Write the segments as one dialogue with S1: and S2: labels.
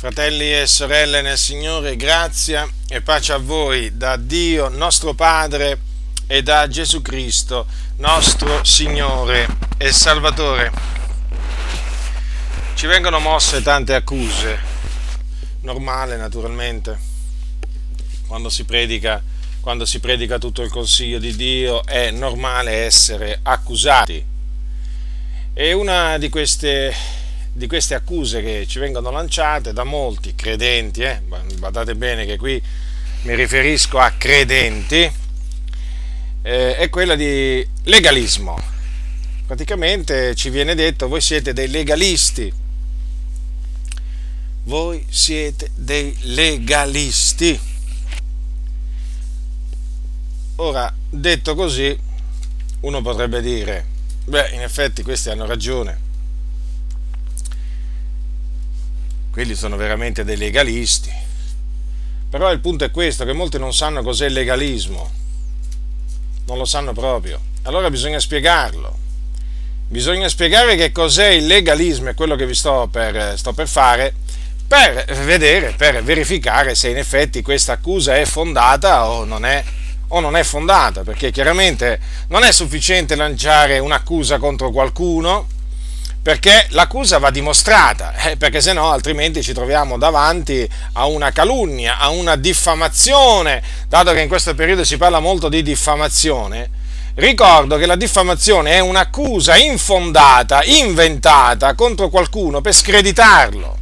S1: Fratelli e sorelle nel Signore, grazia e pace a voi da Dio nostro Padre e da Gesù Cristo, nostro Signore e Salvatore. Ci vengono mosse tante accuse, normale naturalmente, quando si predica, quando si predica tutto il consiglio di Dio è normale essere accusati. E una di queste di queste accuse che ci vengono lanciate da molti credenti, eh? badate bene che qui mi riferisco a credenti, eh, è quella di legalismo. Praticamente ci viene detto voi siete dei legalisti, voi siete dei legalisti. Ora, detto così, uno potrebbe dire, beh, in effetti questi hanno ragione quelli sono veramente dei legalisti. Però il punto è questo, che molti non sanno cos'è il legalismo, non lo sanno proprio. Allora bisogna spiegarlo. Bisogna spiegare che cos'è il legalismo, è quello che vi sto per, sto per fare, per vedere, per verificare se in effetti questa accusa è fondata o non è, o non è fondata, perché chiaramente non è sufficiente lanciare un'accusa contro qualcuno, perché l'accusa va dimostrata, eh, perché se no altrimenti ci troviamo davanti a una calunnia, a una diffamazione, dato che in questo periodo si parla molto di diffamazione. Ricordo che la diffamazione è un'accusa infondata, inventata contro qualcuno per screditarlo.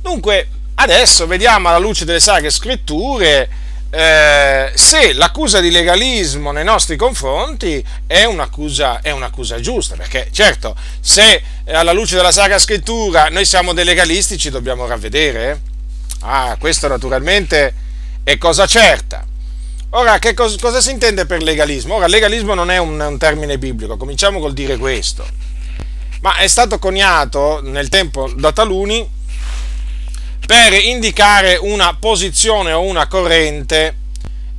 S1: Dunque, adesso vediamo alla luce delle sacre scritture eh, se l'accusa di legalismo nei nostri confronti è un'accusa, è un'accusa giusta, perché certo, se alla luce della Sacra Scrittura noi siamo dei legalisti ci dobbiamo ravvedere. Eh? Ah, questo naturalmente è cosa certa. Ora, che cosa, cosa si intende per legalismo? Ora, legalismo non è un, un termine biblico, cominciamo col dire questo, ma è stato coniato nel tempo da taluni per indicare una posizione o una corrente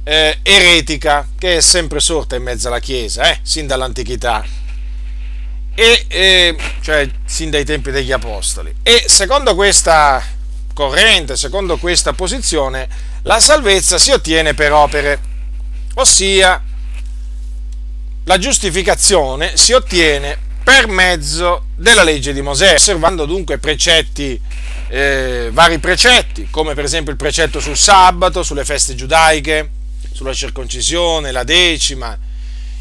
S1: eh, eretica che è sempre sorta in mezzo alla Chiesa, eh, sin dall'antichità, e, eh, cioè sin dai tempi degli Apostoli. E secondo questa corrente, secondo questa posizione, la salvezza si ottiene per opere, ossia la giustificazione si ottiene per mezzo della legge di Mosè, osservando dunque precetti eh, vari precetti, come per esempio il precetto sul sabato, sulle feste giudaiche, sulla circoncisione, la decima,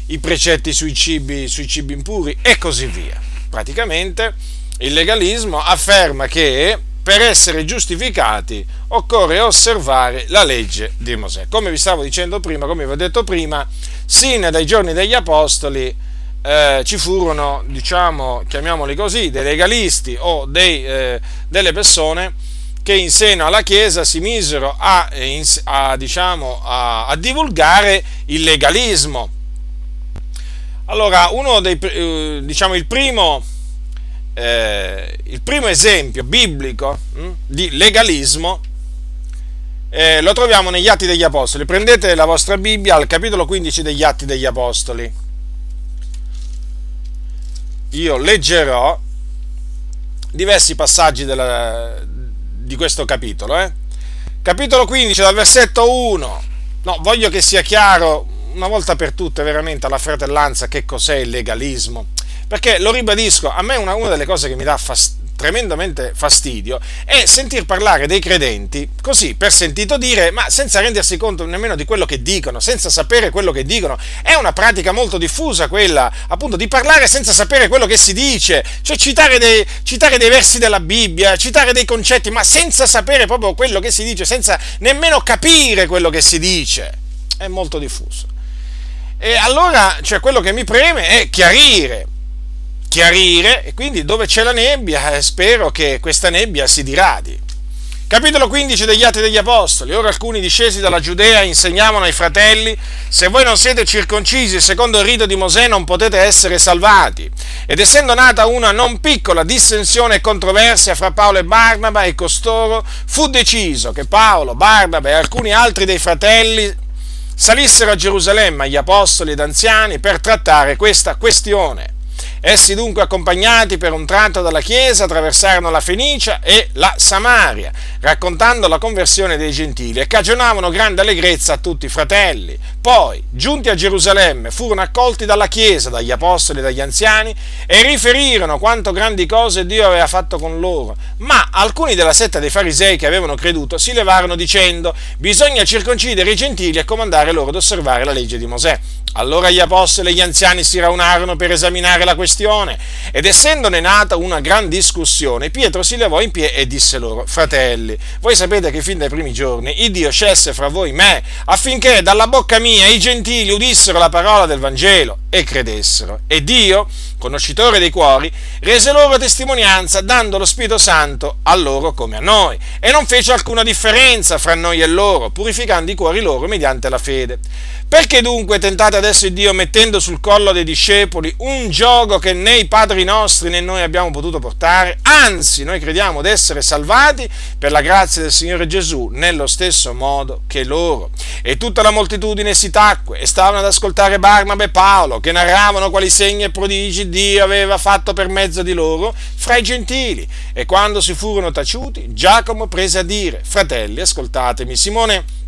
S1: i precetti sui cibi, sui cibi impuri e così via. Praticamente il legalismo afferma che per essere giustificati occorre osservare la legge di Mosè. Come vi stavo dicendo prima, come vi ho detto prima, sin dai giorni degli Apostoli eh, ci furono, diciamo, chiamiamoli così, dei legalisti o dei, eh, delle persone che in seno alla Chiesa si misero a, a, diciamo, a, a divulgare il legalismo. Allora, uno dei, eh, diciamo, il primo, eh, il primo esempio biblico mh, hm, di legalismo eh, lo troviamo negli Atti degli Apostoli. Prendete la vostra Bibbia al capitolo 15 degli Atti degli Apostoli io leggerò diversi passaggi della, di questo capitolo. Eh? Capitolo 15 dal versetto 1. No, voglio che sia chiaro una volta per tutte veramente alla fratellanza che cos'è il legalismo. Perché lo ribadisco, a me una, una delle cose che mi dà fastidio tremendamente fastidio è sentir parlare dei credenti così per sentito dire, ma senza rendersi conto nemmeno di quello che dicono, senza sapere quello che dicono. È una pratica molto diffusa quella, appunto, di parlare senza sapere quello che si dice, cioè citare dei, citare dei versi della Bibbia, citare dei concetti, ma senza sapere proprio quello che si dice, senza nemmeno capire quello che si dice. È molto diffuso. E allora, cioè, quello che mi preme è chiarire chiarire e quindi dove c'è la nebbia eh, spero che questa nebbia si diradi. Capitolo 15 degli Atti degli Apostoli. Ora alcuni discesi dalla Giudea insegnavano ai fratelli, se voi non siete circoncisi secondo il rito di Mosè non potete essere salvati. Ed essendo nata una non piccola dissensione e controversia fra Paolo e Barnaba e costoro, fu deciso che Paolo, Barnaba e alcuni altri dei fratelli salissero a Gerusalemme agli apostoli ed anziani per trattare questa questione Essi dunque, accompagnati per un tratto dalla chiesa, attraversarono la Fenicia e la Samaria, raccontando la conversione dei gentili e cagionavano grande allegrezza a tutti i fratelli. Poi, giunti a Gerusalemme, furono accolti dalla chiesa, dagli apostoli e dagli anziani e riferirono quanto grandi cose Dio aveva fatto con loro. Ma alcuni della setta dei farisei che avevano creduto si levarono dicendo: Bisogna circoncidere i gentili e comandare loro ad osservare la legge di Mosè. Allora gli apostoli e gli anziani si raunarono per esaminare la questione ed essendone nata una gran discussione, Pietro si levò in piedi e disse loro, fratelli, voi sapete che fin dai primi giorni il Dio scelse fra voi me affinché dalla bocca mia i gentili udissero la parola del Vangelo e credessero. E Dio, conoscitore dei cuori, rese loro testimonianza dando lo Spirito Santo a loro come a noi e non fece alcuna differenza fra noi e loro, purificando i cuori loro mediante la fede. Perché dunque tentate adesso il Dio mettendo sul collo dei discepoli un gioco che né i padri nostri né noi abbiamo potuto portare? Anzi, noi crediamo di essere salvati per la grazia del Signore Gesù nello stesso modo che loro. E tutta la moltitudine si tacque e stavano ad ascoltare Barnaba e Paolo che narravano quali segni e prodigi Dio aveva fatto per mezzo di loro fra i gentili. E quando si furono taciuti, Giacomo prese a dire, fratelli, ascoltatemi, Simone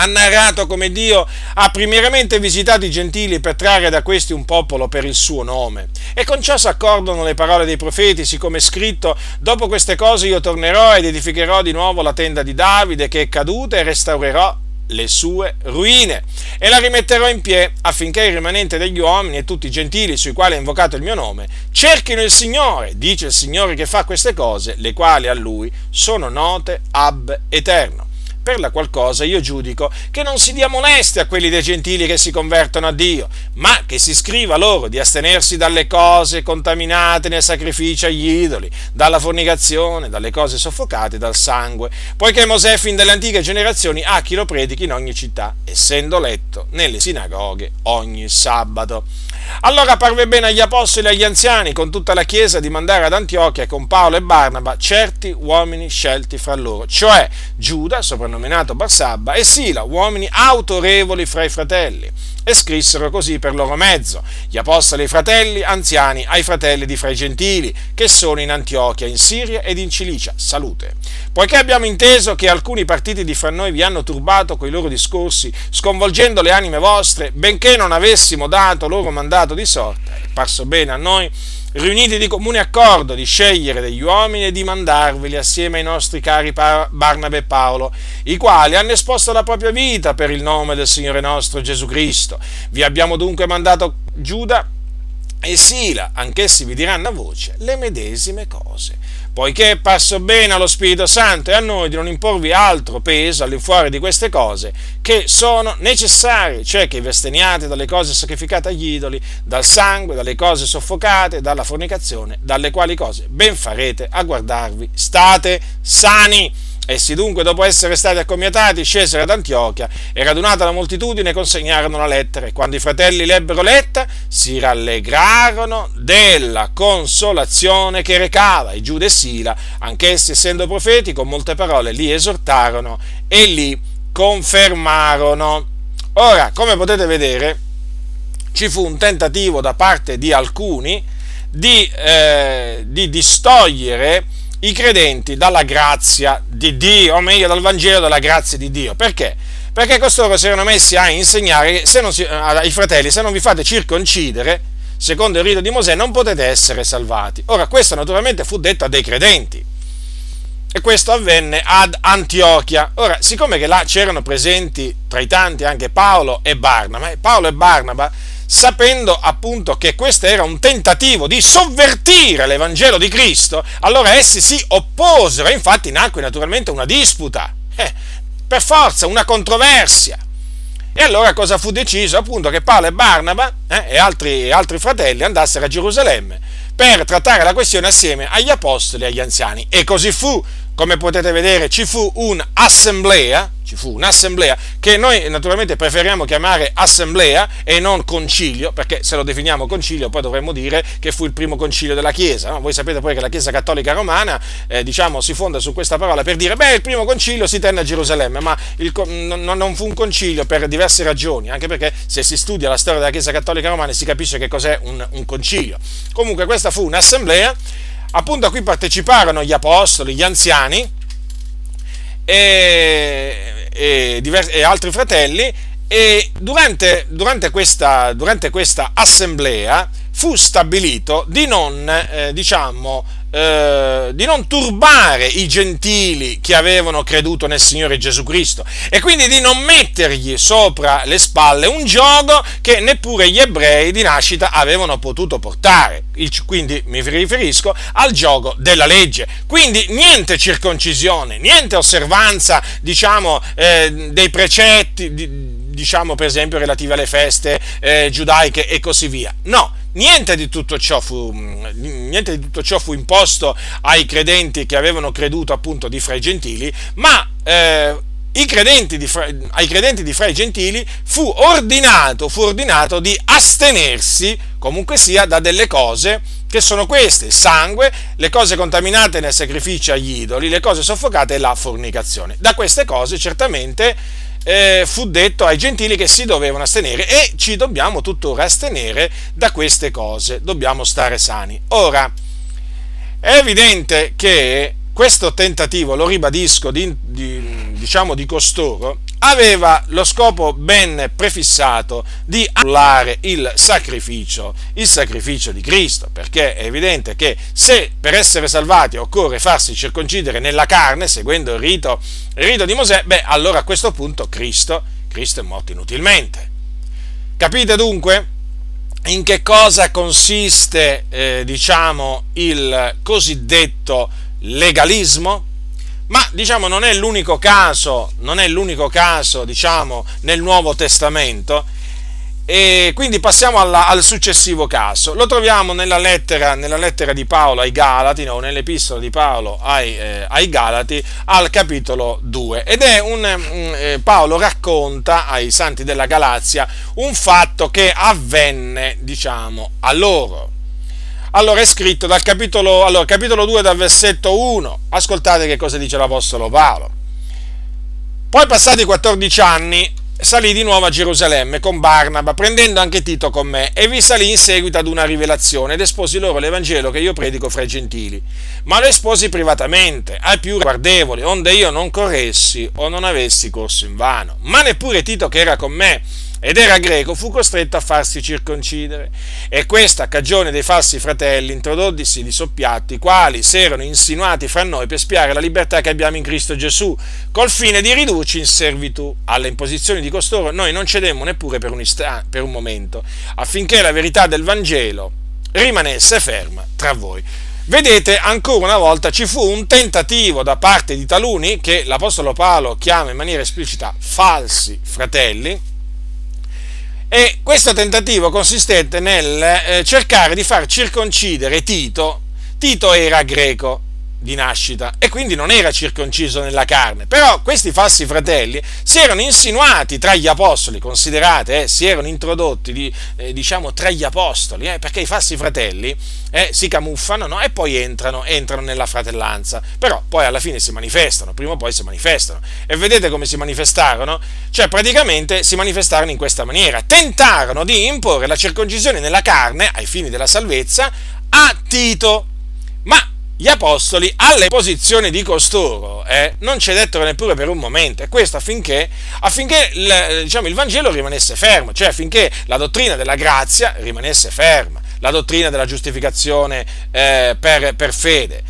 S1: ha narrato come Dio ha primariamente visitato i gentili per trarre da questi un popolo per il suo nome. E con ciò si accordano le parole dei profeti, siccome è scritto, dopo queste cose io tornerò ed edificherò di nuovo la tenda di Davide che è caduta e restaurerò le sue ruine. E la rimetterò in piedi affinché il rimanente degli uomini e tutti i gentili sui quali è invocato il mio nome cerchino il Signore, dice il Signore che fa queste cose, le quali a lui sono note ab eterno per la qual cosa io giudico che non si dia molestia a quelli dei gentili che si convertono a Dio, ma che si scriva loro di astenersi dalle cose contaminate nel sacrificio agli idoli, dalla fornicazione, dalle cose soffocate, dal sangue, poiché Mosè fin dalle antiche generazioni ha chi lo predichi in ogni città, essendo letto nelle sinagoghe ogni sabato. Allora parve bene agli apostoli e agli anziani con tutta la chiesa di mandare ad Antiochia con Paolo e Barnaba certi uomini scelti fra loro, cioè Giuda, soprannominato Barsabba, e Sila, uomini autorevoli fra i fratelli e scrissero così per loro mezzo, gli apostoli ai fratelli, anziani ai fratelli di fra i gentili, che sono in Antiochia, in Siria ed in Cilicia. Salute. Poiché abbiamo inteso che alcuni partiti di fra noi vi hanno turbato coi loro discorsi, sconvolgendo le anime vostre, benché non avessimo dato loro mandato di sorta, è parso bene a noi riuniti di comune accordo di scegliere degli uomini e di mandarveli assieme ai nostri cari Barnabe e Paolo, i quali hanno esposto la propria vita per il nome del Signore nostro Gesù Cristo. Vi abbiamo dunque mandato Giuda e Sila, anch'essi vi diranno a voce le medesime cose poiché è parso bene allo Spirito Santo e a noi di non imporvi altro peso all'infuori di queste cose che sono necessarie, cioè che vi asteniate dalle cose sacrificate agli idoli, dal sangue, dalle cose soffocate, dalla fornicazione, dalle quali cose ben farete a guardarvi. State sani! Essi dunque, dopo essere stati accomiatati, scesero ad Antiochia e radunata la moltitudine consegnarono la lettera e quando i fratelli l'ebbero letta si rallegrarono della consolazione che recava e Giuda e Sila, anch'essi essendo profeti, con molte parole li esortarono e li confermarono. Ora, come potete vedere, ci fu un tentativo da parte di alcuni di, eh, di distogliere i credenti dalla grazia di Dio, o meglio dal Vangelo della grazia di Dio. Perché? Perché costoro si erano messi a insegnare si, ai fratelli, se non vi fate circoncidere, secondo il rito di Mosè, non potete essere salvati. Ora, questo naturalmente fu detto a dei credenti. E questo avvenne ad Antiochia. Ora, siccome che là c'erano presenti tra i tanti anche Paolo e Barnaba, Paolo e Barnaba sapendo appunto che questo era un tentativo di sovvertire l'Evangelo di Cristo, allora essi si opposero infatti nacque naturalmente una disputa, eh, per forza, una controversia. E allora cosa fu deciso? Appunto che Paolo e Barnaba eh, e, altri, altri fratelli andassero a Gerusalemme per trattare la questione assieme agli apostoli e agli anziani. E così fu, come potete vedere, ci fu un'assemblea, ci fu un'assemblea che noi naturalmente preferiamo chiamare assemblea e non concilio, perché se lo definiamo concilio poi dovremmo dire che fu il primo concilio della Chiesa. No? Voi sapete poi che la Chiesa cattolica romana eh, diciamo, si fonda su questa parola per dire beh il primo concilio si tenne a Gerusalemme, ma il, non, non, fu un concilio per diverse ragioni, anche perché se si studia la storia della Chiesa cattolica romana si capisce che cos'è un, un concilio. Comunque questa fu un'assemblea appunto a cui parteciparono gli apostoli, gli anziani, e, e, diversi, e altri fratelli e durante, durante, questa, durante, questa, assemblea fu stabilito di non, eh, diciamo, eh, di non turbare i gentili che avevano creduto nel Signore Gesù Cristo e quindi di non mettergli sopra le spalle un gioco che neppure gli ebrei di nascita avevano potuto portare. Quindi mi riferisco al gioco della legge. Quindi niente circoncisione, niente osservanza, diciamo, eh, dei precetti, diciamo per esempio relativi alle feste eh, giudaiche e così via. No, Niente di, fu, niente di tutto ciò fu, imposto ai credenti che avevano creduto appunto di fra i gentili, ma eh, credenti fra, ai credenti di fra i gentili fu ordinato, fu ordinato di astenersi comunque sia da delle cose che sono queste, il sangue, le cose contaminate nel sacrificio agli idoli, le cose soffocate e la fornicazione. Da queste cose certamente eh, fu detto ai gentili che si dovevano astenere e ci dobbiamo tuttora astenere da queste cose, dobbiamo stare sani. Ora, è evidente che questo tentativo, lo ribadisco, di, di, diciamo di costoro, aveva lo scopo ben prefissato di annullare il sacrificio, il sacrificio di Cristo, perché è evidente che se per essere salvati occorre farsi circoncidere nella carne, seguendo il rito, il rito di Mosè, beh, allora a questo punto Cristo, Cristo è morto inutilmente. Capite dunque? In che cosa consiste, eh, diciamo, il cosiddetto legalismo? Ma diciamo non è l'unico caso, non è l'unico caso, diciamo, nel Nuovo Testamento. E quindi passiamo alla, al successivo caso. Lo troviamo nella lettera, nella lettera, di Paolo ai Galati, no, nell'epistola di Paolo ai, eh, ai Galati, al capitolo 2. Ed è un. Eh, Paolo racconta ai santi della Galazia un fatto che avvenne, diciamo, a loro. Allora è scritto dal capitolo, allora, capitolo 2 dal versetto 1. Ascoltate che cosa dice l'Apostolo Paolo. Poi passati 14 anni salì di nuovo a Gerusalemme con Barnaba, prendendo anche Tito con me, e vi salì in seguito ad una rivelazione ed esposi loro l'Evangelo che io predico fra i gentili. Ma lo esposi privatamente, ai più guardevoli, onde io non corressi o non avessi corso in vano. Ma neppure Tito che era con me ed era greco, fu costretto a farsi circoncidere. E questa cagione dei falsi fratelli introdottisi di soppiatti, i quali si erano insinuati fra noi per spiare la libertà che abbiamo in Cristo Gesù, col fine di ridurci in servitù. Alle imposizioni di costoro noi non cedemmo neppure per un, istra- per un momento, affinché la verità del Vangelo rimanesse ferma tra voi. Vedete, ancora una volta ci fu un tentativo da parte di taluni, che l'Apostolo Paolo chiama in maniera esplicita falsi fratelli, e questo tentativo consistette nel eh, cercare di far circoncidere Tito. Tito era greco di nascita e quindi non era circonciso nella carne. Però questi falsi fratelli si erano insinuati tra gli apostoli, considerate, eh, si erano introdotti di, eh, diciamo tra gli apostoli, eh, perché i falsi fratelli eh, si camuffano no? e poi entrano, entrano nella fratellanza. Però poi alla fine si manifestano, prima o poi si manifestano. E vedete come si manifestarono? Cioè praticamente si manifestarono in questa maniera. Tentarono di imporre la circoncisione nella carne ai fini della salvezza a Tito. Ma gli apostoli alle posizioni di costoro eh, non cedettero neppure per un momento e questo affinché, affinché il, diciamo, il Vangelo rimanesse fermo, cioè affinché la dottrina della grazia rimanesse ferma, la dottrina della giustificazione eh, per, per fede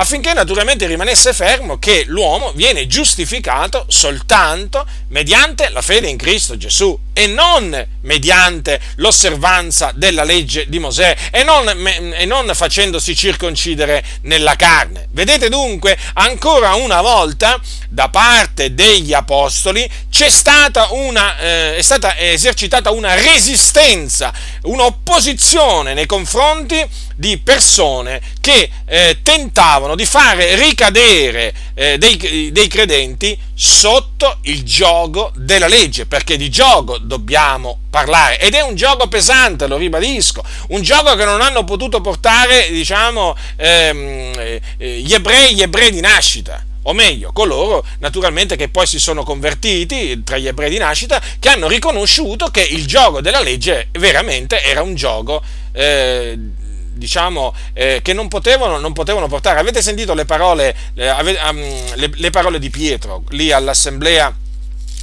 S1: affinché naturalmente rimanesse fermo che l'uomo viene giustificato soltanto mediante la fede in Cristo Gesù e non mediante l'osservanza della legge di Mosè e non, e non facendosi circoncidere nella carne. Vedete dunque, ancora una volta, da parte degli apostoli c'è stata una, eh, è stata esercitata una resistenza, un'opposizione nei confronti di persone che eh, tentavano di fare ricadere eh, dei, dei credenti sotto il gioco della legge, perché di gioco dobbiamo parlare. Ed è un gioco pesante, lo ribadisco, un gioco che non hanno potuto portare, diciamo, ehm, eh, gli ebrei, gli ebrei di nascita. O meglio, coloro naturalmente che poi si sono convertiti tra gli ebrei di nascita, che hanno riconosciuut che il gioco della legge veramente era un gioco, eh, diciamo, eh, che non potevano, non potevano, portare. Avete sentito le parole, eh, le, le parole di Pietro lì all'assemblea?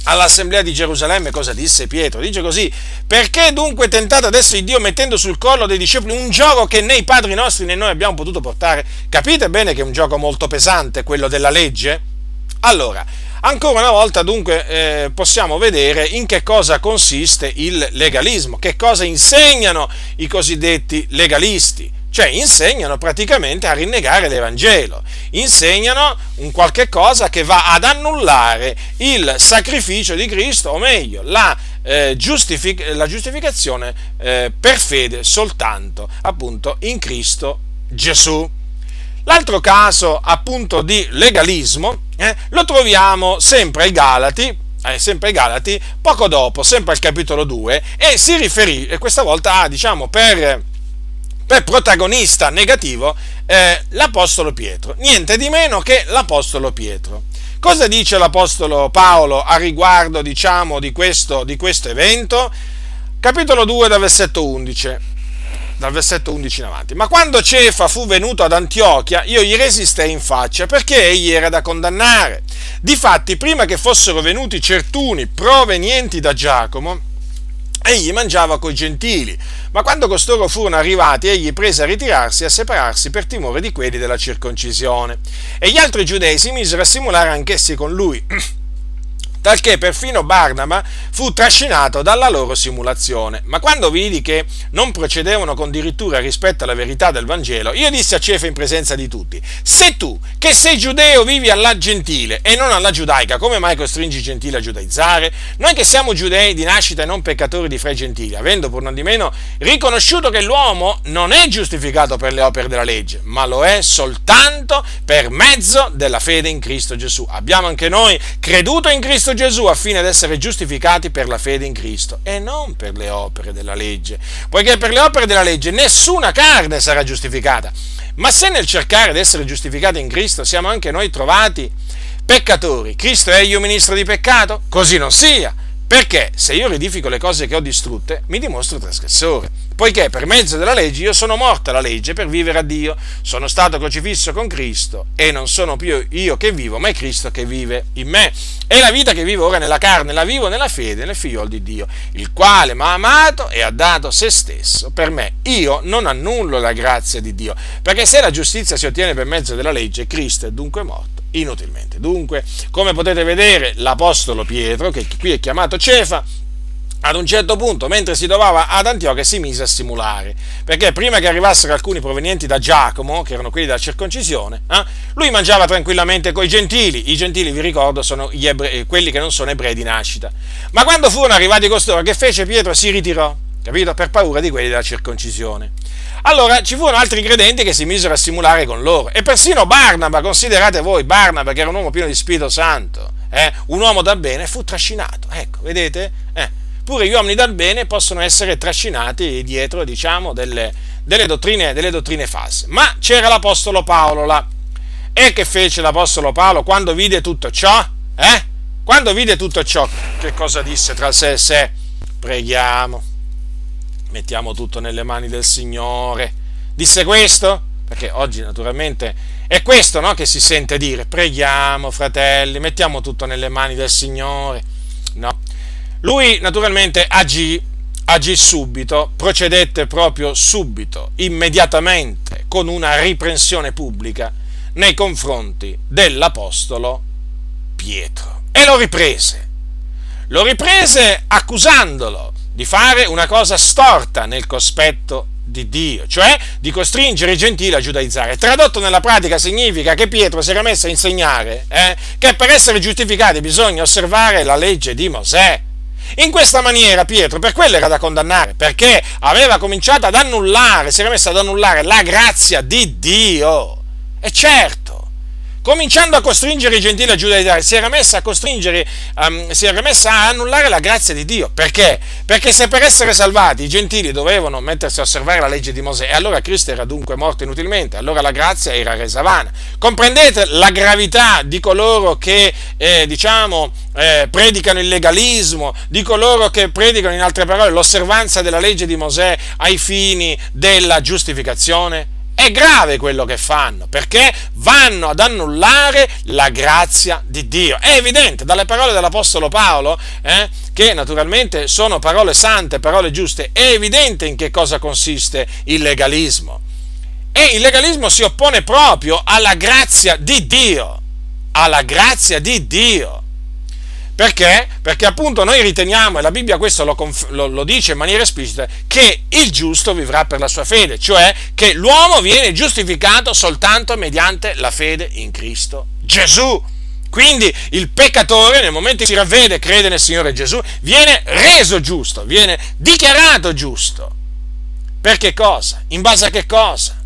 S1: all'assemblea di Gerusalemme cosa disse Pietro? Dice così, perché dunque tentate adesso il Dio mettendo sul collo dei discepoli un gioco che né i padri nostri né noi abbiamo potuto portare? Capite bene che è un gioco molto pesante, quello della legge? Allora, ancora una volta dunque eh, possiamo vedere in che cosa consiste il legalismo, che cosa insegnano i cosiddetti legalisti cioè insegnano praticamente a rinnegare l'Evangelo, insegnano un qualche cosa che va ad annullare il sacrificio di Cristo, o meglio, la, eh, giustific- la giustificazione eh, per fede soltanto appunto in Cristo Gesù. L'altro caso appunto di legalismo eh, lo troviamo sempre ai Galati, eh, sempre ai Galati, poco dopo, sempre al capitolo 2, e si riferì, questa volta a, diciamo, per per protagonista negativo eh, l'Apostolo Pietro, niente di meno che l'Apostolo Pietro. Cosa dice l'Apostolo Paolo a riguardo, diciamo, di questo, di questo evento? Capitolo 2 dal versetto 11 dal versetto 11 in avanti. Ma quando Cefa fu venuto ad Antiochia, io gli resistei in faccia perché egli era da condannare. Difatti, prima che fossero venuti certuni provenienti da Giacomo, egli mangiava coi gentili, ma quando costoro furono arrivati, egli prese a ritirarsi e a separarsi per timore di quelli della circoncisione. E gli altri giudei si misero a simulare anch'essi con lui. talché perfino Barnaba fu trascinato dalla loro simulazione. Ma quando vidi che non procedevano con dirittura rispetto alla verità del Vangelo, io dissi a Cefa in presenza di tutti, se tu, che sei giudeo, vivi alla gentile e non alla giudaica, come mai costringi i gentili a giudaizzare? Noi che siamo giudei di nascita e non peccatori di fra i gentili, avendo pur non di meno riconosciuto che l'uomo non è giustificato per le opere della legge, ma lo è soltanto per mezzo della fede in Cristo Gesù. Abbiamo anche noi creduto in Cristo Gesù affine ad essere giustificati per la fede in Cristo e non per le opere della legge, poiché per le opere della legge nessuna carne sarà giustificata. Ma se nel cercare di essere giustificati in Cristo siamo anche noi trovati peccatori, Cristo è io ministro di peccato? Così non sia, perché se io ridifico le cose che ho distrutte, mi dimostro trasgressore poiché per mezzo della legge io sono morto alla legge per vivere a Dio, sono stato crocifisso con Cristo e non sono più io che vivo, ma è Cristo che vive in me. E la vita che vivo ora nella carne la vivo nella fede nel figlio di Dio, il quale mi ha amato e ha dato se stesso per me. Io non annullo la grazia di Dio, perché se la giustizia si ottiene per mezzo della legge, Cristo è dunque morto inutilmente. Dunque, come potete vedere, l'Apostolo Pietro, che qui è chiamato Cefa, ad un certo punto, mentre si trovava ad Antiochia, si mise a simulare, perché prima che arrivassero alcuni provenienti da Giacomo, che erano quelli della circoncisione, eh, lui mangiava tranquillamente coi gentili. I gentili, vi ricordo, sono ebrei, quelli che non sono ebrei di nascita. Ma quando furono arrivati costoro, che fece Pietro? Si ritirò, capito? Per paura di quelli della circoncisione. Allora ci furono altri credenti che si misero a simulare con loro. E persino Barnaba, considerate voi, Barnaba, che era un uomo pieno di Spirito Santo, eh, un uomo da bene, fu trascinato. Ecco, vedete? Eh pure gli uomini dal bene possono essere trascinati dietro, diciamo, delle, delle, dottrine, delle dottrine false. Ma c'era l'Apostolo Paolo là. E che fece l'Apostolo Paolo quando vide tutto ciò? Eh? Quando vide tutto ciò, che cosa disse tra sé e sé? Preghiamo, mettiamo tutto nelle mani del Signore. Disse questo? Perché oggi naturalmente è questo no, che si sente dire. Preghiamo, fratelli, mettiamo tutto nelle mani del Signore. No, lui naturalmente agì, agì subito, procedette proprio subito, immediatamente, con una riprensione pubblica nei confronti dell'Apostolo Pietro. E lo riprese. Lo riprese accusandolo di fare una cosa storta nel cospetto di Dio, cioè di costringere i gentili a giudaizzare. Tradotto nella pratica significa che Pietro si era messo a insegnare eh, che per essere giustificati bisogna osservare la legge di Mosè In questa maniera Pietro per quello era da condannare, perché aveva cominciato ad annullare, si era messo ad annullare la grazia di Dio. E certo, cominciando a costringere i gentili a giudaizzare, si era messa a costringere, um, si era messa a annullare la grazia di Dio. Perché? Perché se per essere salvati i gentili dovevano mettersi a osservare la legge di Mosè, e allora Cristo era dunque morto inutilmente, allora la grazia era resa vana. Comprendete la gravità di coloro che, eh, diciamo, eh, predicano il legalismo, di coloro che predicano, in altre parole, l'osservanza della legge di Mosè ai fini della giustificazione? È grave quello che fanno, perché vanno ad annullare la grazia di Dio. È evidente dalle parole dell'Apostolo Paolo, eh, che naturalmente sono parole sante, parole giuste, è evidente in che cosa consiste il legalismo. E il legalismo si oppone proprio alla grazia di Dio, alla grazia di Dio. Perché? Perché appunto noi riteniamo, e la Bibbia questo lo, lo, lo, dice in maniera esplicita, che il giusto vivrà per la sua fede, cioè che l'uomo viene giustificato soltanto mediante la fede in Cristo Gesù. Quindi il peccatore, nel momento in cui si ravvede e crede nel Signore Gesù, viene reso giusto, viene dichiarato giusto. Per che cosa? In base a che cosa?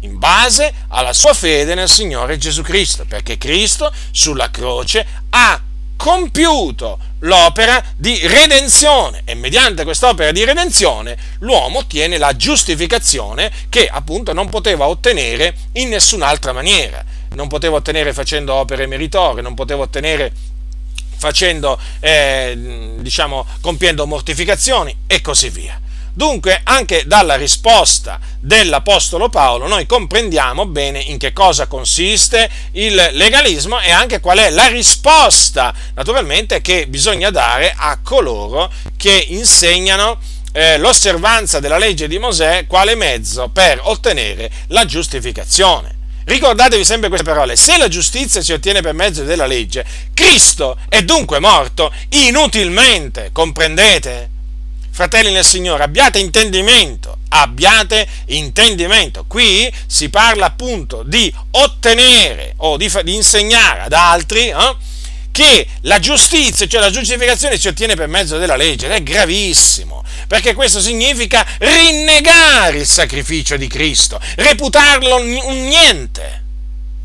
S1: In base alla sua fede nel Signore Gesù Cristo, perché Cristo sulla croce ha compiuto l'opera di redenzione e mediante quest'opera di redenzione l'uomo ottiene la giustificazione che appunto non poteva ottenere in nessun'altra maniera. Non poteva ottenere facendo opere meritorie, non poteva ottenere facendo, eh, diciamo, compiendo mortificazioni e così via. Dunque, anche dalla risposta dell'Apostolo Paolo noi comprendiamo bene in che cosa consiste il legalismo e anche qual è la risposta, naturalmente, che bisogna dare a coloro che insegnano eh, l'osservanza della legge di Mosè quale mezzo per ottenere la giustificazione. Ricordatevi sempre queste parole, se la giustizia si ottiene per mezzo della legge, Cristo è dunque morto inutilmente, comprendete? Fratelli nel Signore, abbiate intendimento, abbiate intendimento. Qui si parla appunto di ottenere o di, di insegnare ad altri eh, che la giustizia, cioè la giustificazione, si ottiene per mezzo della legge ed è gravissimo, perché questo significa rinnegare il sacrificio di Cristo, reputarlo un niente.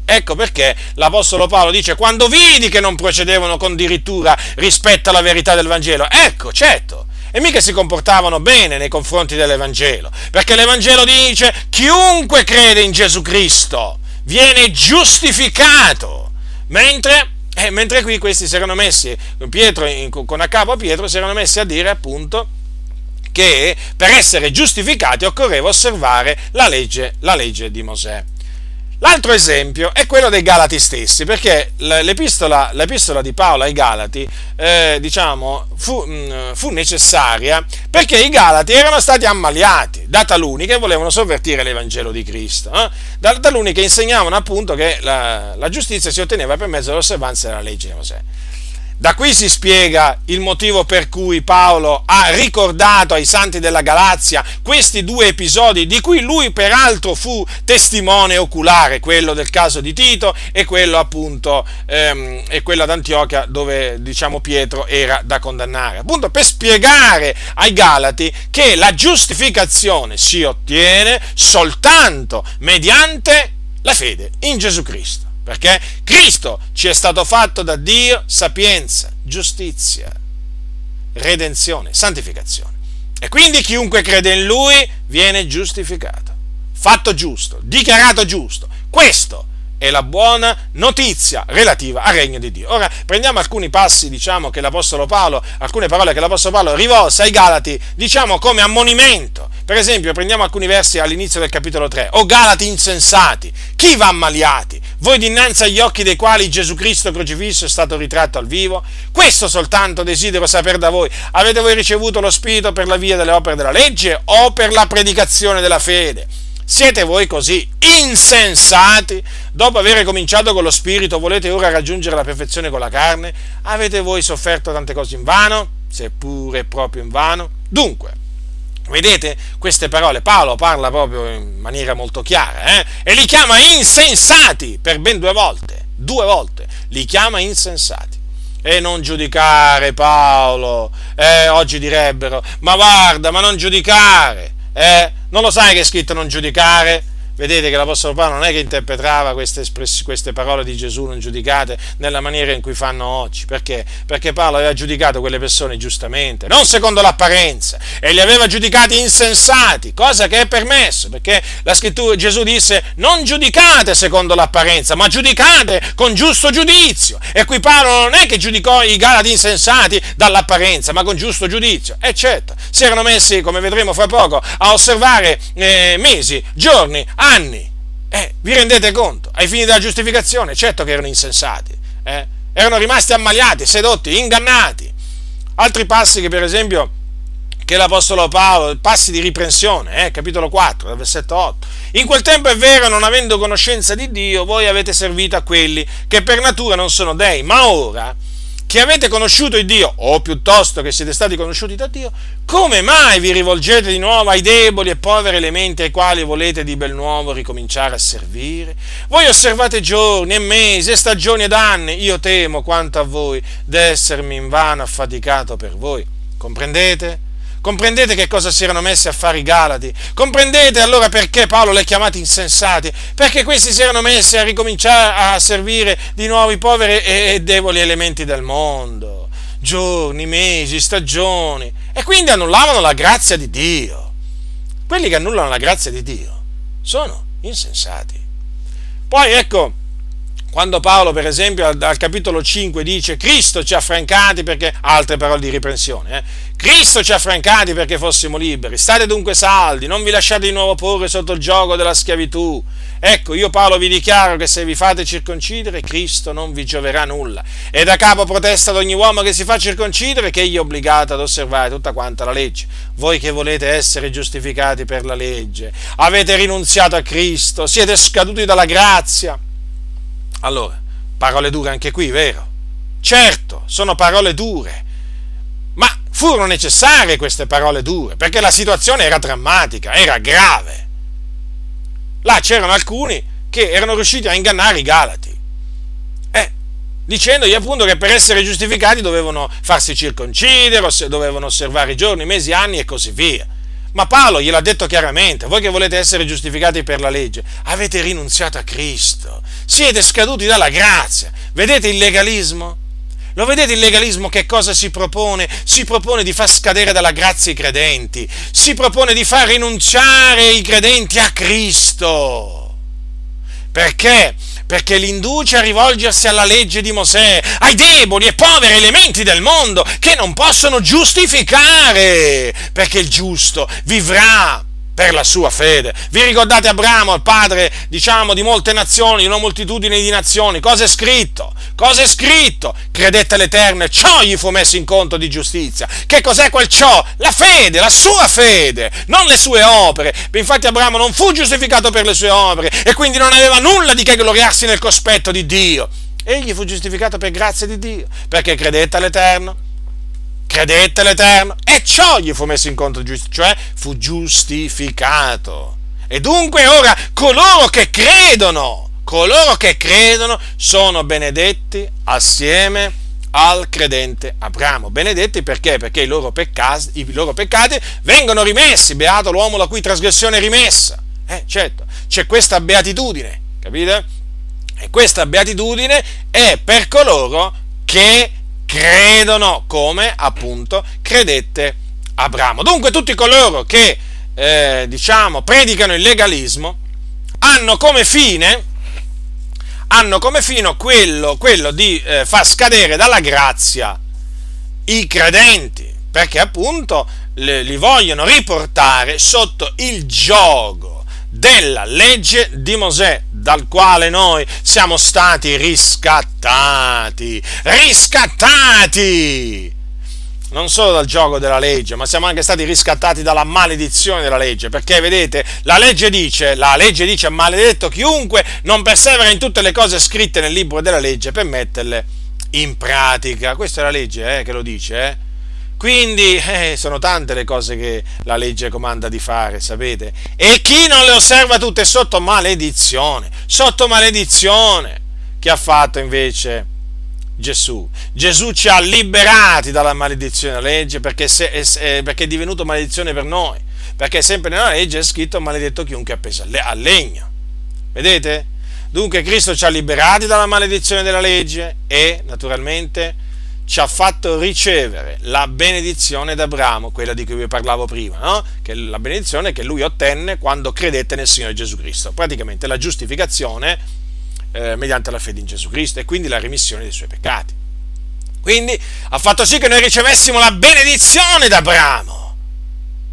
S1: Ecco perché l'Apostolo Paolo dice, quando vidi che non procedevano con dirittura rispetto alla verità del Vangelo, ecco, certo, e mica si comportavano bene nei confronti dell'Evangelo, perché l'Evangelo dice chiunque crede in Gesù Cristo viene giustificato, mentre, eh, mentre qui questi si erano messi, Pietro, con a capo Pietro, si erano messi a dire appunto che per essere giustificati occorreva osservare la legge, la legge di Mosè. L'altro esempio è quello dei Galati stessi, perché l'epistola, l'epistola di Paolo ai Galati, eh, diciamo, fu, mm, fu, necessaria perché i Galati erano stati ammaliati da taluni che volevano sovvertire l'Evangelo di Cristo, eh? da taluni che insegnavano appunto che la, la giustizia si otteneva per mezzo dell'osservanza della legge di Mosè. Da qui si spiega il motivo per cui Paolo ha ricordato ai santi della Galazia questi due episodi di cui lui peraltro fu testimone oculare, quello del caso di Tito e quello appunto ehm, e quello ad Antiochia dove diciamo Pietro era da condannare. Appunto per spiegare ai Galati che la giustificazione si ottiene soltanto mediante la fede in Gesù Cristo. Perché Cristo ci è stato fatto da Dio sapienza, giustizia, redenzione, santificazione. E quindi chiunque crede in Lui viene giustificato, fatto giusto, dichiarato giusto. Questo è la buona notizia relativa al regno di Dio. Ora prendiamo alcuni passi, diciamo, che l'Apostolo Paolo, alcune parole che l'Apostolo Paolo rivolse ai Galati, diciamo come ammonimento. Per esempio, prendiamo alcuni versi all'inizio del capitolo 3. O Galati insensati, chi va ammaliati? Voi dinanzi agli occhi dei quali Gesù Cristo crocifisso è stato ritratto al vivo? Questo soltanto desidero sapere da voi. Avete voi ricevuto lo Spirito per la via delle opere della legge o per la predicazione della fede? Siete voi così insensati? Dopo aver cominciato con lo spirito, volete ora raggiungere la perfezione con la carne? Avete voi sofferto tante cose in vano? Seppure proprio in vano? Dunque, vedete queste parole? Paolo parla proprio in maniera molto chiara eh? e li chiama insensati per ben due volte. Due volte li chiama insensati. E non giudicare, Paolo. Eh, oggi direbbero, ma guarda, ma non giudicare. Eh, non lo sai che è scritto non giudicare? Vedete che l'Apostolo Paolo non è che interpretava queste, queste, parole di Gesù non giudicate nella maniera in cui fanno oggi. Perché? Perché Paolo aveva giudicato quelle persone giustamente, non secondo l'apparenza, e li aveva giudicati insensati, cosa che è permesso, perché la scrittura Gesù disse non giudicate secondo l'apparenza, ma giudicate con giusto giudizio. E qui Paolo non è che giudicò i Galati insensati dall'apparenza, ma con giusto giudizio. E certo, si erano messi, come vedremo fra poco, a osservare eh, mesi, giorni, anni anni. Eh, vi rendete conto? Ai fini della giustificazione, certo che erano insensati, eh? erano rimasti ammaliati, sedotti, ingannati. Altri passi che per esempio che l'Apostolo Paolo, passi di riprensione, eh, capitolo 4, versetto 8. In quel tempo è vero, non avendo conoscenza di Dio, voi avete servito a quelli che per natura non sono dei, ma ora che avete conosciuto il Dio, o piuttosto che siete stati conosciuti da Dio, come mai vi rivolgete di nuovo ai deboli e poveri elementi ai quali volete di bel nuovo ricominciare a servire? Voi osservate giorni e mesi e stagioni ed anni, io temo quanto a voi d'essermi invano affaticato per voi. Comprendete? Comprendete che cosa si erano messi a fare i Galati? Comprendete allora perché Paolo li ha chiamati insensati? Perché questi si erano messi a ricominciare a servire di nuovo i poveri e deboli elementi del mondo. Giorni, mesi, stagioni. E quindi annullavano la grazia di Dio. Quelli che annullano la grazia di Dio sono insensati. Poi ecco, quando Paolo, per esempio, al, al, capitolo 5 dice Cristo ci ha francati perché, altre parole di riprensione, eh? Cristo ci ha francati perché fossimo liberi, state dunque saldi, non vi lasciate di nuovo porre sotto il gioco della schiavitù. Ecco, io Paolo vi dichiaro che se vi fate circoncidere, Cristo non vi gioverà nulla. E da capo protesta ad ogni uomo che si fa circoncidere che egli è obbligato ad osservare tutta quanta la legge. Voi che volete essere giustificati per la legge, avete rinunziato a Cristo, siete scaduti dalla grazia allora, parole dure anche qui, vero? Certo, sono parole dure, ma furono necessarie queste parole dure, perché la situazione era drammatica, era grave. Là c'erano alcuni che erano riusciti a ingannare i Galati, eh, dicendogli appunto che per essere giustificati dovevano farsi circoncidere, dovevano osservare i giorni, mesi, anni e così via. Ma Paolo gliel'ha detto chiaramente, voi che volete essere giustificati per la legge, avete rinunziato a Cristo, siete scaduti dalla grazia, vedete il legalismo? Lo vedete il legalismo che cosa si propone? Si propone di far scadere dalla grazia i credenti, si propone di far rinunciare i credenti a Cristo. Perché? Perché li induce a rivolgersi alla legge di Mosè, ai deboli e poveri elementi del mondo che non possono giustificare, perché il giusto vivrà per la sua fede. Vi ricordate Abramo, il padre, diciamo, di molte nazioni, di una moltitudine di nazioni? Cosa è scritto? Cosa è scritto? Credette all'Eterno e ciò gli fu messo in conto di giustizia. Che cos'è quel ciò? La fede, la sua fede, non le sue opere. Infatti Abramo non fu giustificato per le sue opere e quindi non aveva nulla di che gloriarsi nel cospetto di Dio. Egli fu giustificato per grazia di Dio, perché credette all'Eterno credette l'Eterno e ciò gli fu messo in conto, cioè fu giustificato. E dunque ora coloro che credono, coloro che credono sono benedetti assieme al credente Abramo. Benedetti perché? Perché i loro, peccati, i loro peccati vengono rimessi, beato l'uomo la cui trasgressione è rimessa. Eh, certo, c'è questa beatitudine, capite? E questa beatitudine è per coloro che credono come appunto credette Abramo. Dunque tutti coloro che eh, diciamo predicano il legalismo hanno come fine hanno come fine quello, quello di eh, far scadere dalla grazia i credenti, perché appunto le, li vogliono riportare sotto il gioco della legge di Mosè, dal quale noi siamo stati riscattati, riscattati! Non solo dal gioco della legge, ma siamo anche stati riscattati dalla maledizione della legge, perché vedete, la legge dice, la legge dice maledetto chiunque non persevera in tutte le cose scritte nel libro della legge per metterle in pratica. Questa è la legge eh, che lo dice, eh? Quindi eh, sono tante le cose che la legge comanda di fare, sapete? E chi non le osserva tutte sotto maledizione, sotto maledizione. Chi ha fatto invece Gesù. Gesù ci ha liberati dalla maledizione della legge perché è divenuto maledizione per noi. Perché sempre nella legge è scritto maledetto chiunque appesa al legno. Vedete? Dunque Cristo ci ha liberati dalla maledizione della legge e naturalmente ci ha fatto ricevere la benedizione d'Abramo, quella di cui vi parlavo prima, no? che la benedizione che lui ottenne quando credette nel Signore Gesù Cristo, praticamente la giustificazione eh, mediante la fede in Gesù Cristo e quindi la remissione dei suoi peccati. Quindi ha fatto sì che noi ricevessimo la benedizione d'Abramo.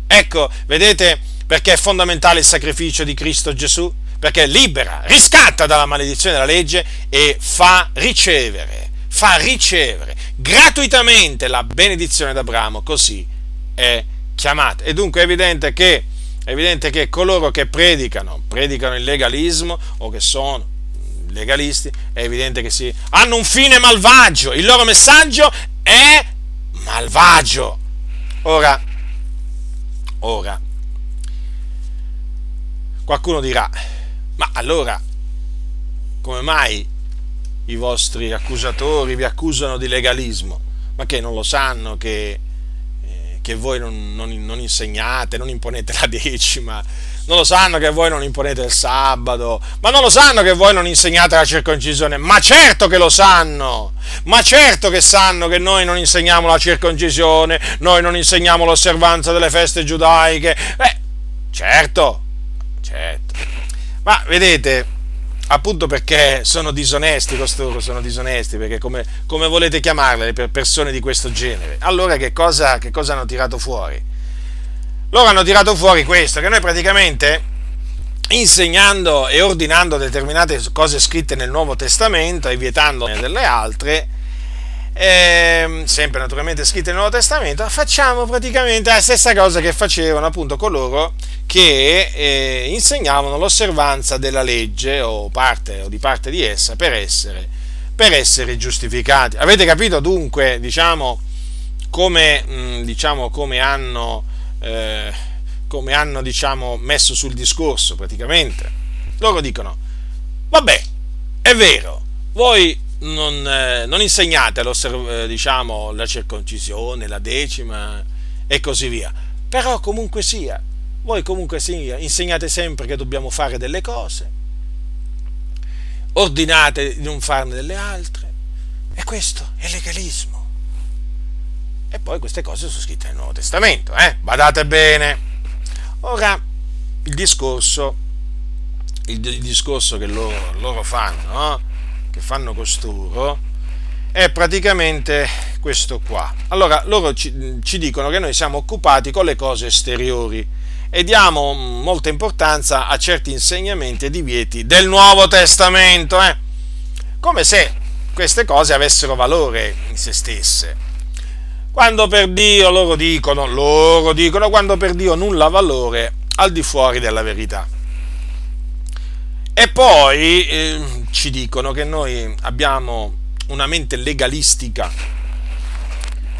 S1: Ecco, vedete perché è fondamentale il sacrificio di Cristo Gesù? Perché libera, riscatta dalla maledizione della legge e fa ricevere fa ricevere gratuitamente la benedizione d'Abramo, così è chiamata. E dunque è evidente che, è evidente che coloro che predicano, predicano il legalismo o che sono legalisti, è evidente che sì, hanno un fine malvagio, il loro messaggio è malvagio. Ora, ora, qualcuno dirà, ma allora, come mai i vostri accusatori vi accusano di legalismo, ma che non lo sanno che, eh, che voi non, non, non, insegnate, non imponete la decima, non lo sanno che voi non imponete il sabato, ma non lo sanno che voi non insegnate la circoncisione, ma certo che lo sanno, ma certo che sanno che noi non insegniamo la circoncisione, noi non insegniamo l'osservanza delle feste giudaiche, eh, certo, certo, ma vedete, appunto perché sono disonesti costoro, sono disonesti, perché come, come volete chiamarle per persone di questo genere? Allora che cosa, che cosa hanno tirato fuori? Loro hanno tirato fuori questo, che noi praticamente insegnando e ordinando determinate cose scritte nel Nuovo Testamento e vietando delle altre, eh, sempre naturalmente scritte nel Nuovo Testamento, facciamo praticamente la stessa cosa che facevano appunto coloro che eh, insegnavano l'osservanza della legge o, parte, o di parte di essa per essere, per essere giustificati. Avete capito dunque, diciamo, come, mh, mm, diciamo, come hanno, eh, come hanno diciamo, messo sul discorso praticamente? Loro dicono, vabbè, è vero, voi non, eh, non insegnate eh, diciamo, la circoncisione, la decima e così via, però comunque sia, voi comunque sì, insegnate sempre che dobbiamo fare delle cose, ordinate di non farne delle altre, e questo è legalismo. E poi queste cose sono scritte nel Nuovo Testamento, eh? Badate bene. Ora, il discorso, il, il discorso che loro, loro fanno, no? Che fanno costoro, è praticamente questo qua. Allora, loro ci, ci dicono che noi siamo occupati con le cose esteriori e diamo molta importanza a certi insegnamenti e divieti del Nuovo Testamento, eh? come se queste cose avessero valore in se stesse. Quando per Dio loro dicono, loro dicono, quando per Dio nulla ha valore al di fuori della verità. E poi eh, ci dicono che noi abbiamo una mente legalistica.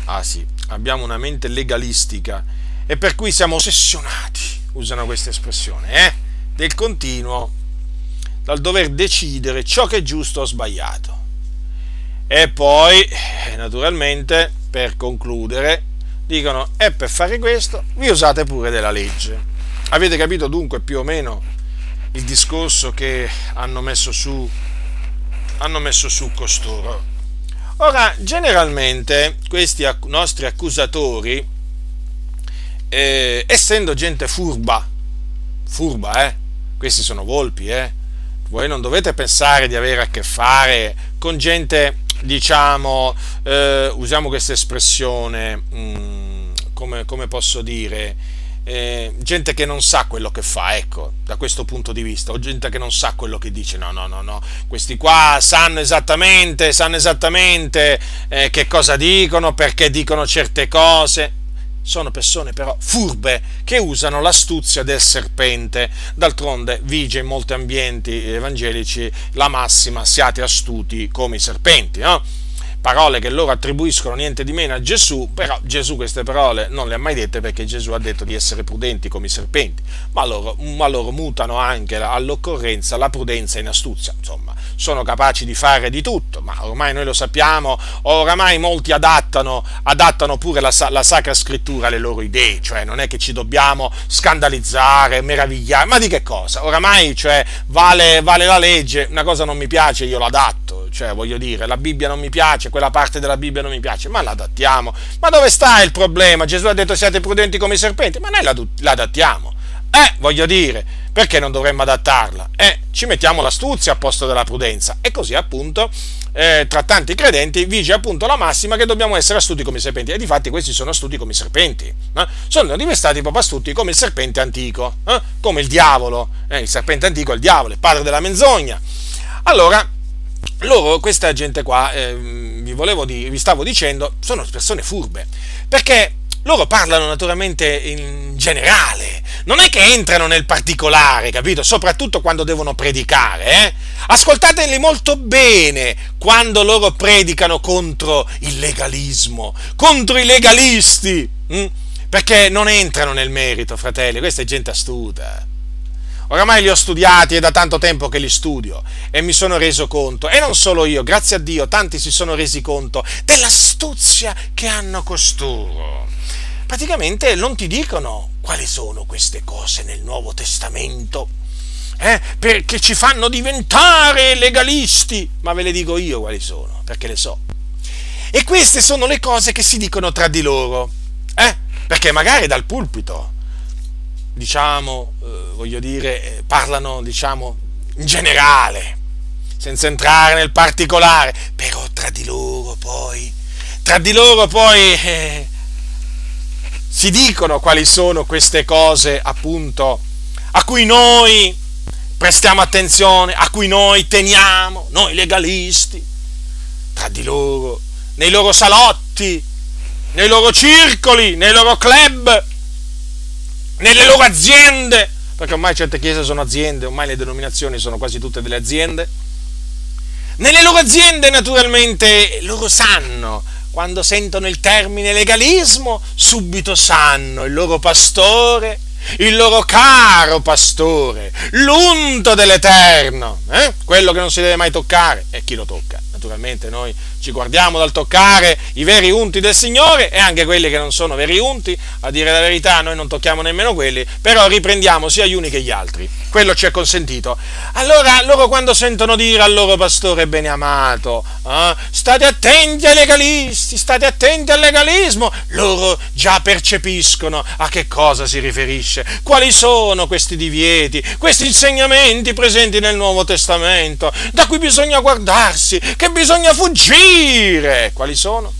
S1: Ah sì, abbiamo una mente legalistica e per cui siamo ossessionati, usano questa espressione, eh, del continuo, dal dover decidere ciò che è giusto o sbagliato. E poi, eh, naturalmente, per concludere, dicono, e per fare questo vi usate pure della legge. Avete capito dunque più o meno il discorso che hanno messo su, hanno messo su costoro? Ora, generalmente questi nostri accusatori eh, essendo gente furba, furba, eh, questi sono volpi, eh, voi non dovete pensare di avere a che fare con gente, diciamo, eh, usiamo questa espressione, mh, mm, come, come, posso dire, eh, gente che non sa quello che fa, ecco, da questo punto di vista, o gente che non sa quello che dice, no, no, no, no, questi qua sanno esattamente, sanno esattamente eh, che cosa dicono, perché dicono certe cose, sono persone però furbe che usano l'astuzia del serpente. D'altronde vige in molti ambienti evangelici la massima siate astuti come i serpenti, no? Parole che loro attribuiscono niente di meno a Gesù, però Gesù queste parole non le ha mai dette perché Gesù ha detto di essere prudenti come i serpenti, ma loro, ma loro mutano anche all'occorrenza la prudenza in astuzia, insomma, sono capaci di fare di tutto, ma ormai noi lo sappiamo, oramai molti adattano, adattano pure la, la Sacra Scrittura alle loro idee, cioè non è che ci dobbiamo scandalizzare, meravigliare, ma di che cosa? Oramai, cioè, vale, vale la legge, una cosa non mi piace, io l'adatto, cioè voglio dire, la Bibbia non mi piace, quella parte della Bibbia non mi piace, ma l'adattiamo. Ma dove sta il problema? Gesù ha detto siate prudenti come i serpenti, ma noi l'adattiamo. Eh, voglio dire, perché non dovremmo adattarla? Eh, ci mettiamo l'astuzia a posto della prudenza. E così appunto, eh, tra tanti credenti, vige appunto la massima che dobbiamo essere astuti come i serpenti. E difatti questi sono astuti come i serpenti. Eh? Sono diventati proprio astuti come il serpente antico, eh? come il diavolo. Eh, il serpente antico è il diavolo, il padre della menzogna. Allora, loro, questa gente qua, eh, vi, di, vi stavo dicendo, sono persone furbe, perché loro parlano naturalmente in generale, non è che entrano nel particolare, capito? Soprattutto quando devono predicare, eh? Ascoltateli molto bene quando loro predicano contro il legalismo, contro i legalisti, hm? perché non entrano nel merito, fratelli, questa è gente astuta. Oramai li ho studiati, è da tanto tempo che li studio e mi sono reso conto, e non solo io, grazie a Dio, tanti si sono resi conto dell'astuzia che hanno costoro. Praticamente non ti dicono quali sono queste cose nel Nuovo Testamento, eh, perché ci fanno diventare legalisti, ma ve le dico io quali sono, perché le so. E queste sono le cose che si dicono tra di loro, eh, perché magari dal pulpito diciamo, eh, voglio dire, eh, parlano, diciamo, in generale, senza entrare nel particolare, però tra di loro poi, tra di loro poi eh, si dicono quali sono queste cose, appunto, a cui noi prestiamo attenzione, a cui noi teniamo, noi legalisti, tra di loro, nei loro salotti, nei loro circoli, nei loro club, nelle loro aziende, perché ormai certe chiese sono aziende, ormai le denominazioni sono quasi tutte delle aziende. Nelle loro aziende naturalmente loro sanno, quando sentono il termine legalismo, subito sanno il loro pastore, il loro caro pastore, l'unto dell'Eterno, eh? quello che non si deve mai toccare, e chi lo tocca? Naturalmente noi ci guardiamo dal toccare i veri unti del Signore e anche quelli che non sono veri unti, a dire la verità noi non tocchiamo nemmeno quelli, però riprendiamo sia gli uni che gli altri, quello ci è consentito. Allora loro quando sentono dire al loro pastore beneamato, eh, state attenti ai legalisti, state attenti al legalismo, loro già percepiscono a che cosa si riferisce, quali sono questi divieti, questi insegnamenti presenti nel Nuovo Testamento, da cui bisogna guardarsi, che bisogna fuggire dire quali sono?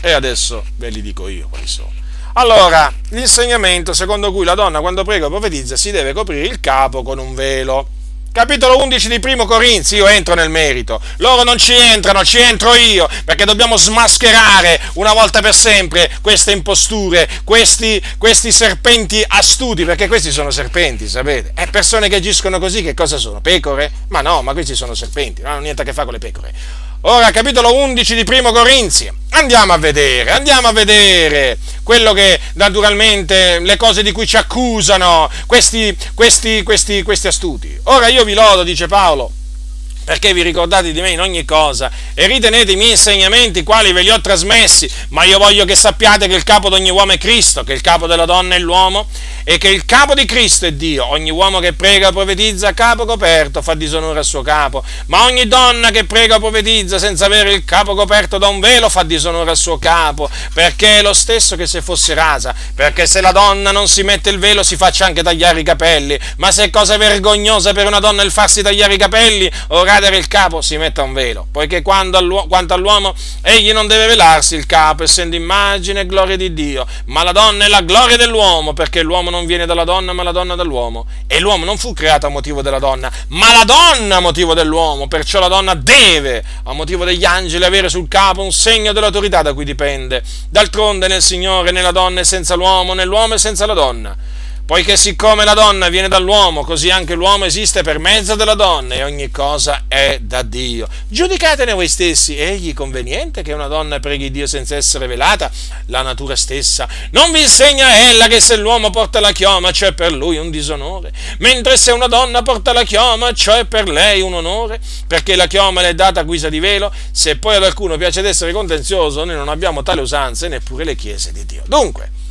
S1: E adesso ve li dico io quali sono. Allora, l'insegnamento secondo cui la donna quando prega o profetizza si deve coprire il capo con un velo. Capitolo 11 di Primo Corinzi, io entro nel merito. Loro non ci entrano, ci entro io, perché dobbiamo smascherare una volta per sempre queste imposture, questi, questi serpenti astuti, perché questi sono serpenti, sapete? E persone che agiscono così che cosa sono? Pecore? Ma no, ma questi sono serpenti, non hanno niente a che fare con le pecore. Ora, capitolo 11 di Primo Corinzi. Andiamo a vedere, andiamo a vedere quello che naturalmente le cose di cui ci accusano questi, questi, questi, questi astuti. Ora io vi lodo, dice Paolo, perché vi ricordate di me in ogni cosa? E ritenete i miei insegnamenti quali ve li ho trasmessi, ma io voglio che sappiate che il capo di ogni uomo è Cristo, che il capo della donna è l'uomo e che il capo di Cristo è Dio. Ogni uomo che prega o profetizza a capo coperto fa disonore al suo capo, ma ogni donna che prega o profetizza senza avere il capo coperto da un velo fa disonore al suo capo, perché è lo stesso che se fosse rasa, perché se la donna non si mette il velo si faccia anche tagliare i capelli, ma se è cosa vergognosa per una donna il farsi tagliare i capelli, ora cadere il capo si metta un velo, poiché quanto all'uomo egli non deve velarsi il capo, essendo immagine e gloria di Dio, ma la donna è la gloria dell'uomo, perché l'uomo non viene dalla donna, ma la donna dall'uomo. E l'uomo non fu creato a motivo della donna, ma la donna a motivo dell'uomo, perciò la donna deve, a motivo degli angeli, avere sul capo un segno dell'autorità da cui dipende. D'altronde nel Signore né la donna è senza l'uomo, né l'uomo è senza la donna Poiché siccome la donna viene dall'uomo, così anche l'uomo esiste per mezzo della donna e ogni cosa è da Dio. Giudicatene voi stessi, egli conveniente che una donna preghi Dio senza essere velata? La natura stessa non vi insegna ella che se l'uomo porta la chioma, c'è per lui un disonore, mentre se una donna porta la chioma, c'è per lei un onore, perché la chioma le è data a guisa di velo, se poi ad alcuno piace ad essere contenzioso, noi non abbiamo tale usanza neppure le chiese di Dio. Dunque,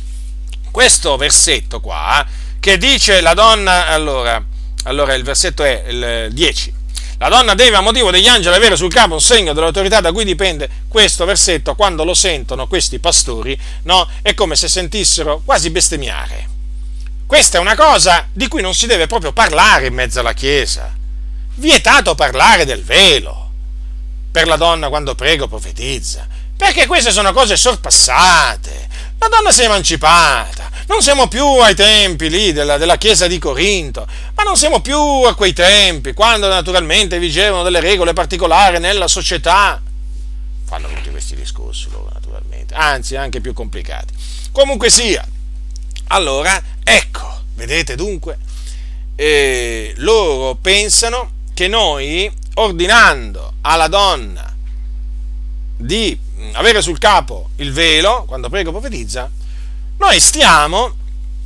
S1: questo versetto qua, che dice la donna, allora, allora il versetto è il 10. La donna deve a motivo degli angeli avere sul capo un segno dell'autorità da cui dipende questo versetto, quando lo sentono questi pastori, no? È come se sentissero quasi bestemmiare. Questa è una cosa di cui non si deve proprio parlare in mezzo alla Chiesa. Vietato parlare del velo per la donna quando prega o profetizza, perché queste sono cose sorpassate. La donna si è emancipata, non siamo più ai tempi lì della, della, chiesa di Corinto, ma non siamo più a quei tempi, quando naturalmente vigevano delle regole particolari nella società. Fanno tutti questi discorsi loro, naturalmente, anzi anche più complicati. Comunque sia, allora, ecco, vedete dunque, eh, loro pensano che noi, ordinando alla donna di avere sul capo il velo, quando prega o profetizza, noi stiamo,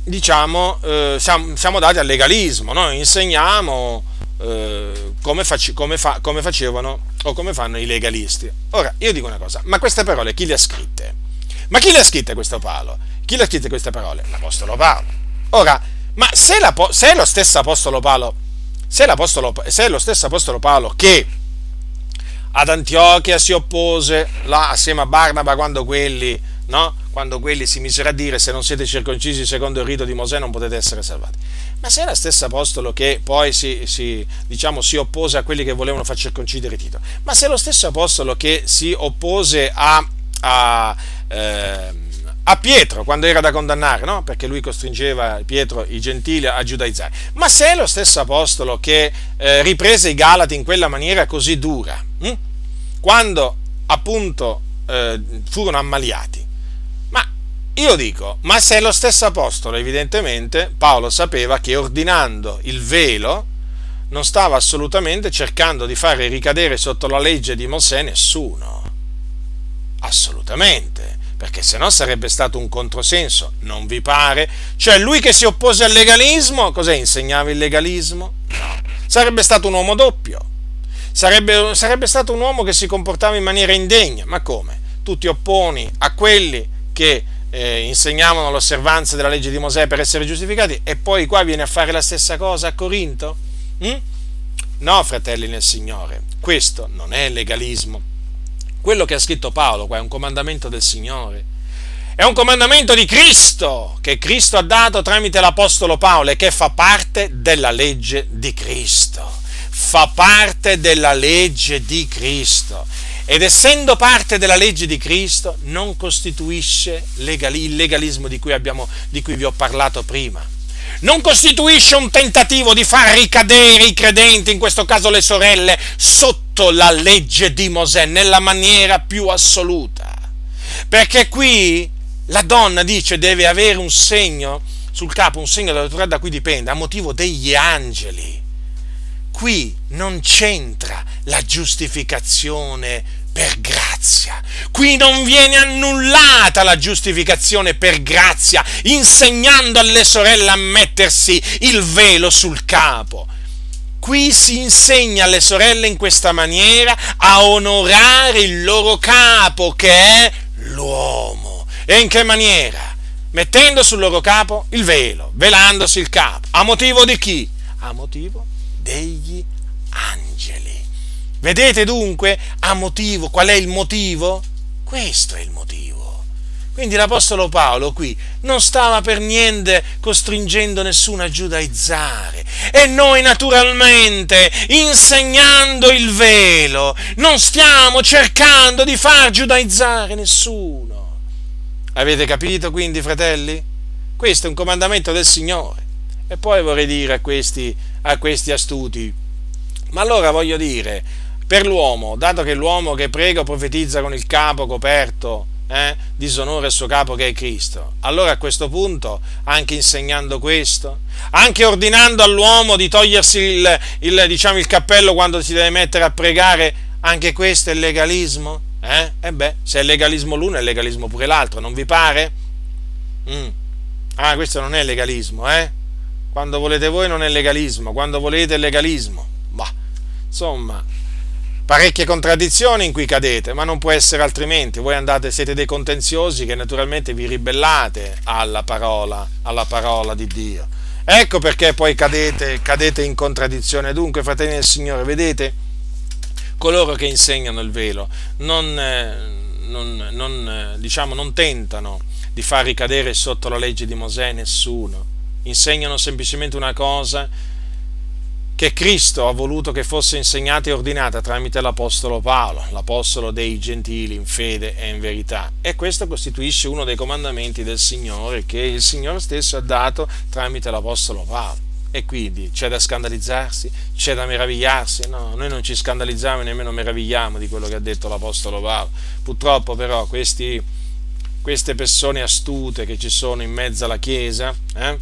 S1: diciamo, eh, siamo, siamo, dati al legalismo, noi insegniamo eh, come, faci, come, fa, come facevano o come fanno i legalisti. Ora, io dico una cosa, ma queste parole chi le ha scritte? Ma chi le ha scritte questo Paolo? Chi le ha scritte queste parole? L'Apostolo Paolo. Ora, ma se, la, se è lo stesso Apostolo Paolo, se se è lo stesso Apostolo Paolo che ad Antiochia si oppose là, assieme a Barnaba quando quelli, no? quando quelli si misero a dire se non siete circoncisi secondo il rito di Mosè non potete essere salvati. Ma se era lo stesso apostolo che poi si, si, diciamo, si oppose a quelli che volevano far circoncidere Tito, ma se è lo stesso apostolo che si oppose a, a eh, a Pietro quando era da condannare, no? perché lui costringeva Pietro, i gentili, a giudaizzare. Ma se è lo stesso apostolo che eh, riprese i Galati in quella maniera così dura, hm? quando appunto eh, furono ammaliati, ma io dico, ma se è lo stesso apostolo, evidentemente Paolo sapeva che ordinando il velo non stava assolutamente cercando di fare ricadere sotto la legge di Mosè nessuno. Assolutamente perché se no sarebbe stato un controsenso, non vi pare? Cioè lui che si oppose al legalismo, cos'è? Insegnava il legalismo? No. Sarebbe stato un uomo doppio, sarebbe, sarebbe stato un uomo che si comportava in maniera indegna, ma come? Tu ti opponi a quelli che eh, insegnavano l'osservanza della legge di Mosè per essere giustificati e poi qua viene a fare la stessa cosa a Corinto? Mm? No, fratelli nel Signore, questo non è legalismo quello che ha scritto Paolo qua è un comandamento del Signore. È un comandamento di Cristo che Cristo ha dato tramite l'Apostolo Paolo e che fa parte della legge di Cristo. Fa parte della legge di Cristo. Ed essendo parte della legge di Cristo non costituisce il legalismo di cui, abbiamo, di cui vi ho parlato prima non costituisce un tentativo di far ricadere i credenti, in questo caso le sorelle, sotto la legge di Mosè nella maniera più assoluta. Perché qui la donna dice deve avere un segno sul capo, un segno dell'autorità da cui dipende, a motivo degli angeli. Qui non c'entra la giustificazione per grazia. Qui non viene annullata la giustificazione per grazia, insegnando alle sorelle a mettersi il velo sul capo. Qui si insegna alle sorelle in questa maniera a onorare il loro capo, che è l'uomo. E in che maniera? Mettendo sul loro capo il velo, velandosi il capo. A motivo di chi? A motivo degli angeli. Vedete dunque a motivo, qual è il motivo? Questo è il motivo. Quindi l'Apostolo Paolo qui non stava per niente costringendo nessuno a giudaizzare. E noi naturalmente, insegnando il velo, non stiamo cercando di far giudaizzare nessuno. Avete capito quindi, fratelli? Questo è un comandamento del Signore. E poi vorrei dire a questi, a questi astuti, ma allora voglio dire, per l'uomo, dato che l'uomo che prega o profetizza con il capo coperto eh, disonora il suo capo che è Cristo. Allora a questo punto, anche insegnando questo, anche ordinando all'uomo di togliersi il, il, diciamo, il cappello quando si deve mettere a pregare, anche questo è legalismo? Eh? E beh, se è legalismo l'uno è legalismo pure l'altro, non vi pare? Mm. Ah, questo non è legalismo, eh? Quando volete voi non è legalismo, quando volete è legalismo. Bah, insomma, parecchie contraddizioni in cui cadete, ma non può essere altrimenti. Voi andate, siete dei contenziosi che naturalmente vi ribellate alla parola, alla parola di Dio. Ecco perché poi cadete, cadete in contraddizione. Dunque, fratelli del Signore, vedete, coloro che insegnano il velo non, eh, non, non, eh, diciamo, non tentano di far ricadere sotto la legge di Mosè nessuno, insegnano semplicemente una cosa che Cristo ha voluto che fosse insegnata e ordinata tramite l'Apostolo Paolo, l'Apostolo dei gentili in fede e in verità. E questo costituisce uno dei comandamenti del Signore che il Signore stesso ha dato tramite l'Apostolo Paolo. E quindi c'è da scandalizzarsi, c'è da meravigliarsi. No, noi non ci scandalizziamo e nemmeno meravigliamo di quello che ha detto l'Apostolo Paolo. Purtroppo però questi, queste persone astute che ci sono in mezzo alla Chiesa, eh,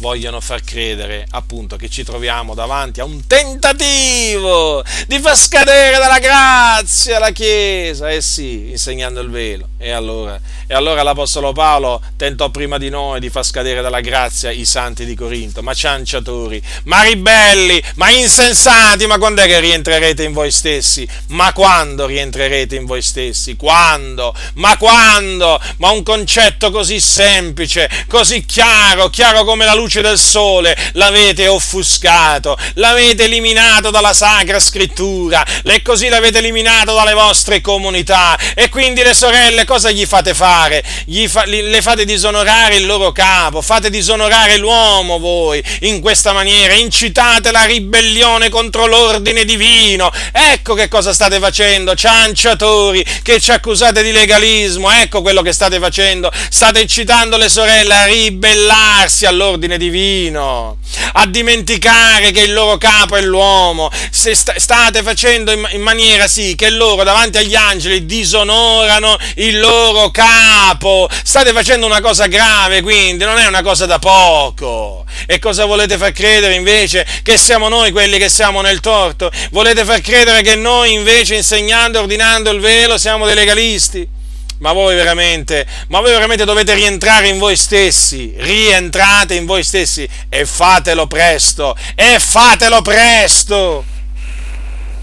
S1: vogliono far credere appunto che ci troviamo davanti a un tentativo di far scadere dalla grazia la Chiesa, eh sì, insegnando il velo. E allora, e allora l'Apostolo Paolo tentò prima di noi di far scadere dalla grazia i santi di Corinto, ma cianciatori, ma ribelli, ma insensati, ma quando è che rientrerete in voi stessi? Ma quando rientrerete in voi stessi? Quando? Ma quando? Ma un concetto così semplice, così chiaro, chiaro come la luce luce del sole l'avete offuscato, l'avete eliminato dalla Sacra Scrittura e così l'avete eliminato dalle vostre comunità. E quindi le sorelle cosa gli fate fare? Gli fa, le fate disonorare il loro capo, fate disonorare l'uomo voi in questa maniera, incitate la ribellione contro l'ordine divino. Ecco che cosa state facendo, cianciatori che ci accusate di legalismo, ecco quello che state facendo. State incitando le sorelle a ribellarsi all'ordine divino, a dimenticare che il loro capo è l'uomo. Se state facendo in maniera sì che loro davanti agli angeli disonorano il loro capo. State facendo una cosa grave, quindi non è una cosa da poco. E cosa volete far credere invece che siamo noi quelli che siamo nel torto? Volete far credere che noi invece insegnando ordinando il velo siamo dei legalisti? Ma voi veramente, ma voi veramente dovete rientrare in voi stessi, rientrate in voi stessi e fatelo presto, e fatelo presto.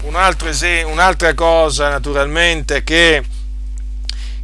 S1: Un altro un'altra cosa naturalmente che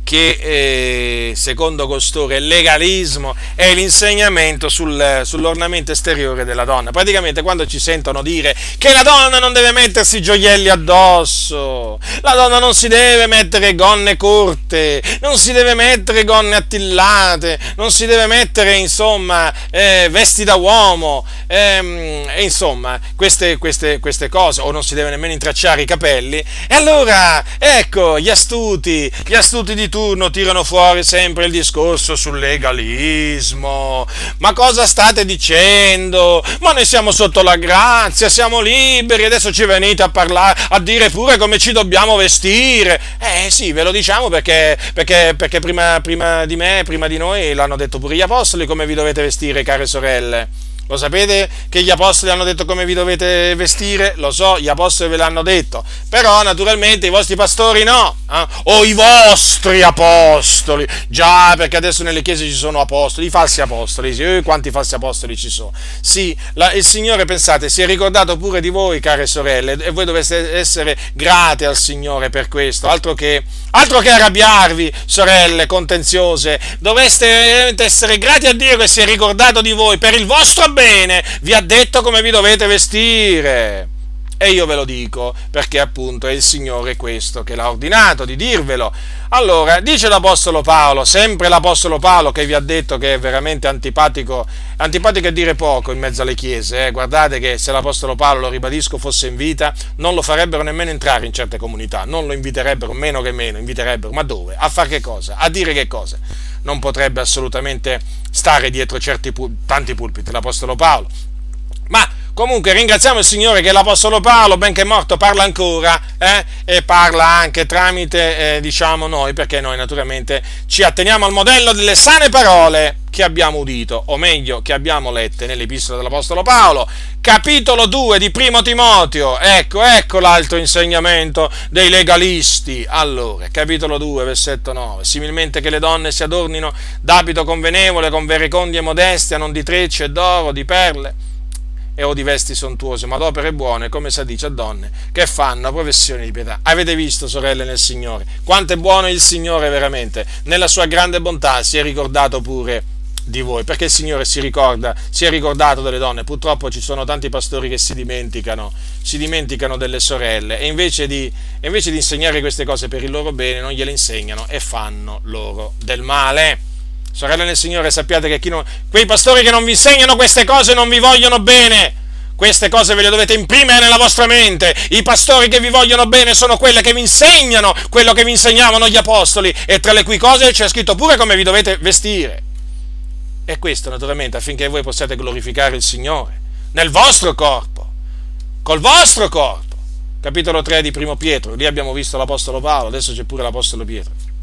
S1: che eh, secondo è legalismo è l'insegnamento sul, sull'ornamento esteriore della donna. Praticamente quando ci sentono dire che la donna non deve mettersi gioielli addosso, la donna non si deve mettere gonne corte, non si deve mettere gonne attillate, non si deve mettere insomma eh, vesti da uomo, ehm, e insomma queste, queste, queste cose, o non si deve nemmeno intracciare i capelli, e allora ecco gli astuti, gli astuti di turno tirano fuori sempre il discorso sul legalismo. Ma cosa state dicendo? Ma noi siamo sotto la grazia, siamo liberi, adesso ci venite a parlare, a dire pure come ci dobbiamo vestire. Eh sì, ve lo diciamo perché, perché, perché prima, prima di me, prima di noi, l'hanno detto pure gli apostoli come vi dovete vestire, care sorelle. Lo sapete che gli apostoli hanno detto come vi dovete vestire? Lo so, gli apostoli ve l'hanno detto, però naturalmente i vostri pastori no, eh? o i vostri apostoli, già perché adesso nelle chiese ci sono apostoli, i falsi apostoli, sì, eh, quanti falsi apostoli ci sono? Sì, la, il Signore, pensate, si è ricordato pure di voi, care sorelle, e voi dovete essere grate al Signore per questo, altro che, altro che arrabbiarvi, sorelle contenziose, dovreste essere grati a Dio che si è ricordato di voi per il vostro bene, vi ha detto come vi dovete vestire. E io ve lo dico perché appunto è il Signore questo che l'ha ordinato di dirvelo. Allora, dice l'Apostolo Paolo, sempre l'Apostolo Paolo che vi ha detto che è veramente antipatico, antipatico a dire poco in mezzo alle chiese. Eh? Guardate che se l'Apostolo Paolo, lo ribadisco, fosse in vita, non lo farebbero nemmeno entrare in certe comunità, non lo inviterebbero, meno che meno, inviterebbero. Ma dove? A fare che cosa? A dire che cosa? Non potrebbe assolutamente stare dietro certi, tanti pulpiti l'Apostolo Paolo. Ma Comunque ringraziamo il Signore che l'Apostolo Paolo, benché morto, parla ancora eh? e parla anche tramite, eh, diciamo, noi, perché noi naturalmente ci atteniamo al modello delle sane parole che abbiamo udito, o meglio, che abbiamo lette nell'Epistola dell'Apostolo Paolo, capitolo 2 di Primo Timoteo. Ecco, ecco l'altro insegnamento dei legalisti. Allora, capitolo 2, versetto 9. Similmente che le donne si adornino d'abito convenevole, con verecondia e modestia, non di trecce e d'oro, di perle e o di vesti sontuose, ma d'opere buone, come si dice a donne che fanno professione di pietà. Avete visto, sorelle nel Signore, quanto è buono il Signore veramente, nella sua grande bontà si è ricordato pure di voi, perché il Signore si ricorda, si è ricordato delle donne, purtroppo ci sono tanti pastori che si dimenticano, si dimenticano delle sorelle e invece, di, invece di insegnare queste cose per il loro bene non gliele insegnano e fanno loro del male. Sorelle nel Signore, sappiate che non, quei pastori che non vi insegnano queste cose non vi vogliono bene. Queste cose ve le dovete imprimere nella vostra mente. I pastori che vi vogliono bene sono quelli che vi insegnano quello che vi insegnavano gli apostoli e tra le cui cose c'è scritto pure come vi dovete vestire. E questo naturalmente affinché voi possiate glorificare il Signore nel vostro corpo, col vostro corpo. Capitolo 3 di Primo Pietro, lì abbiamo visto l'Apostolo Paolo, adesso c'è pure l'Apostolo Pietro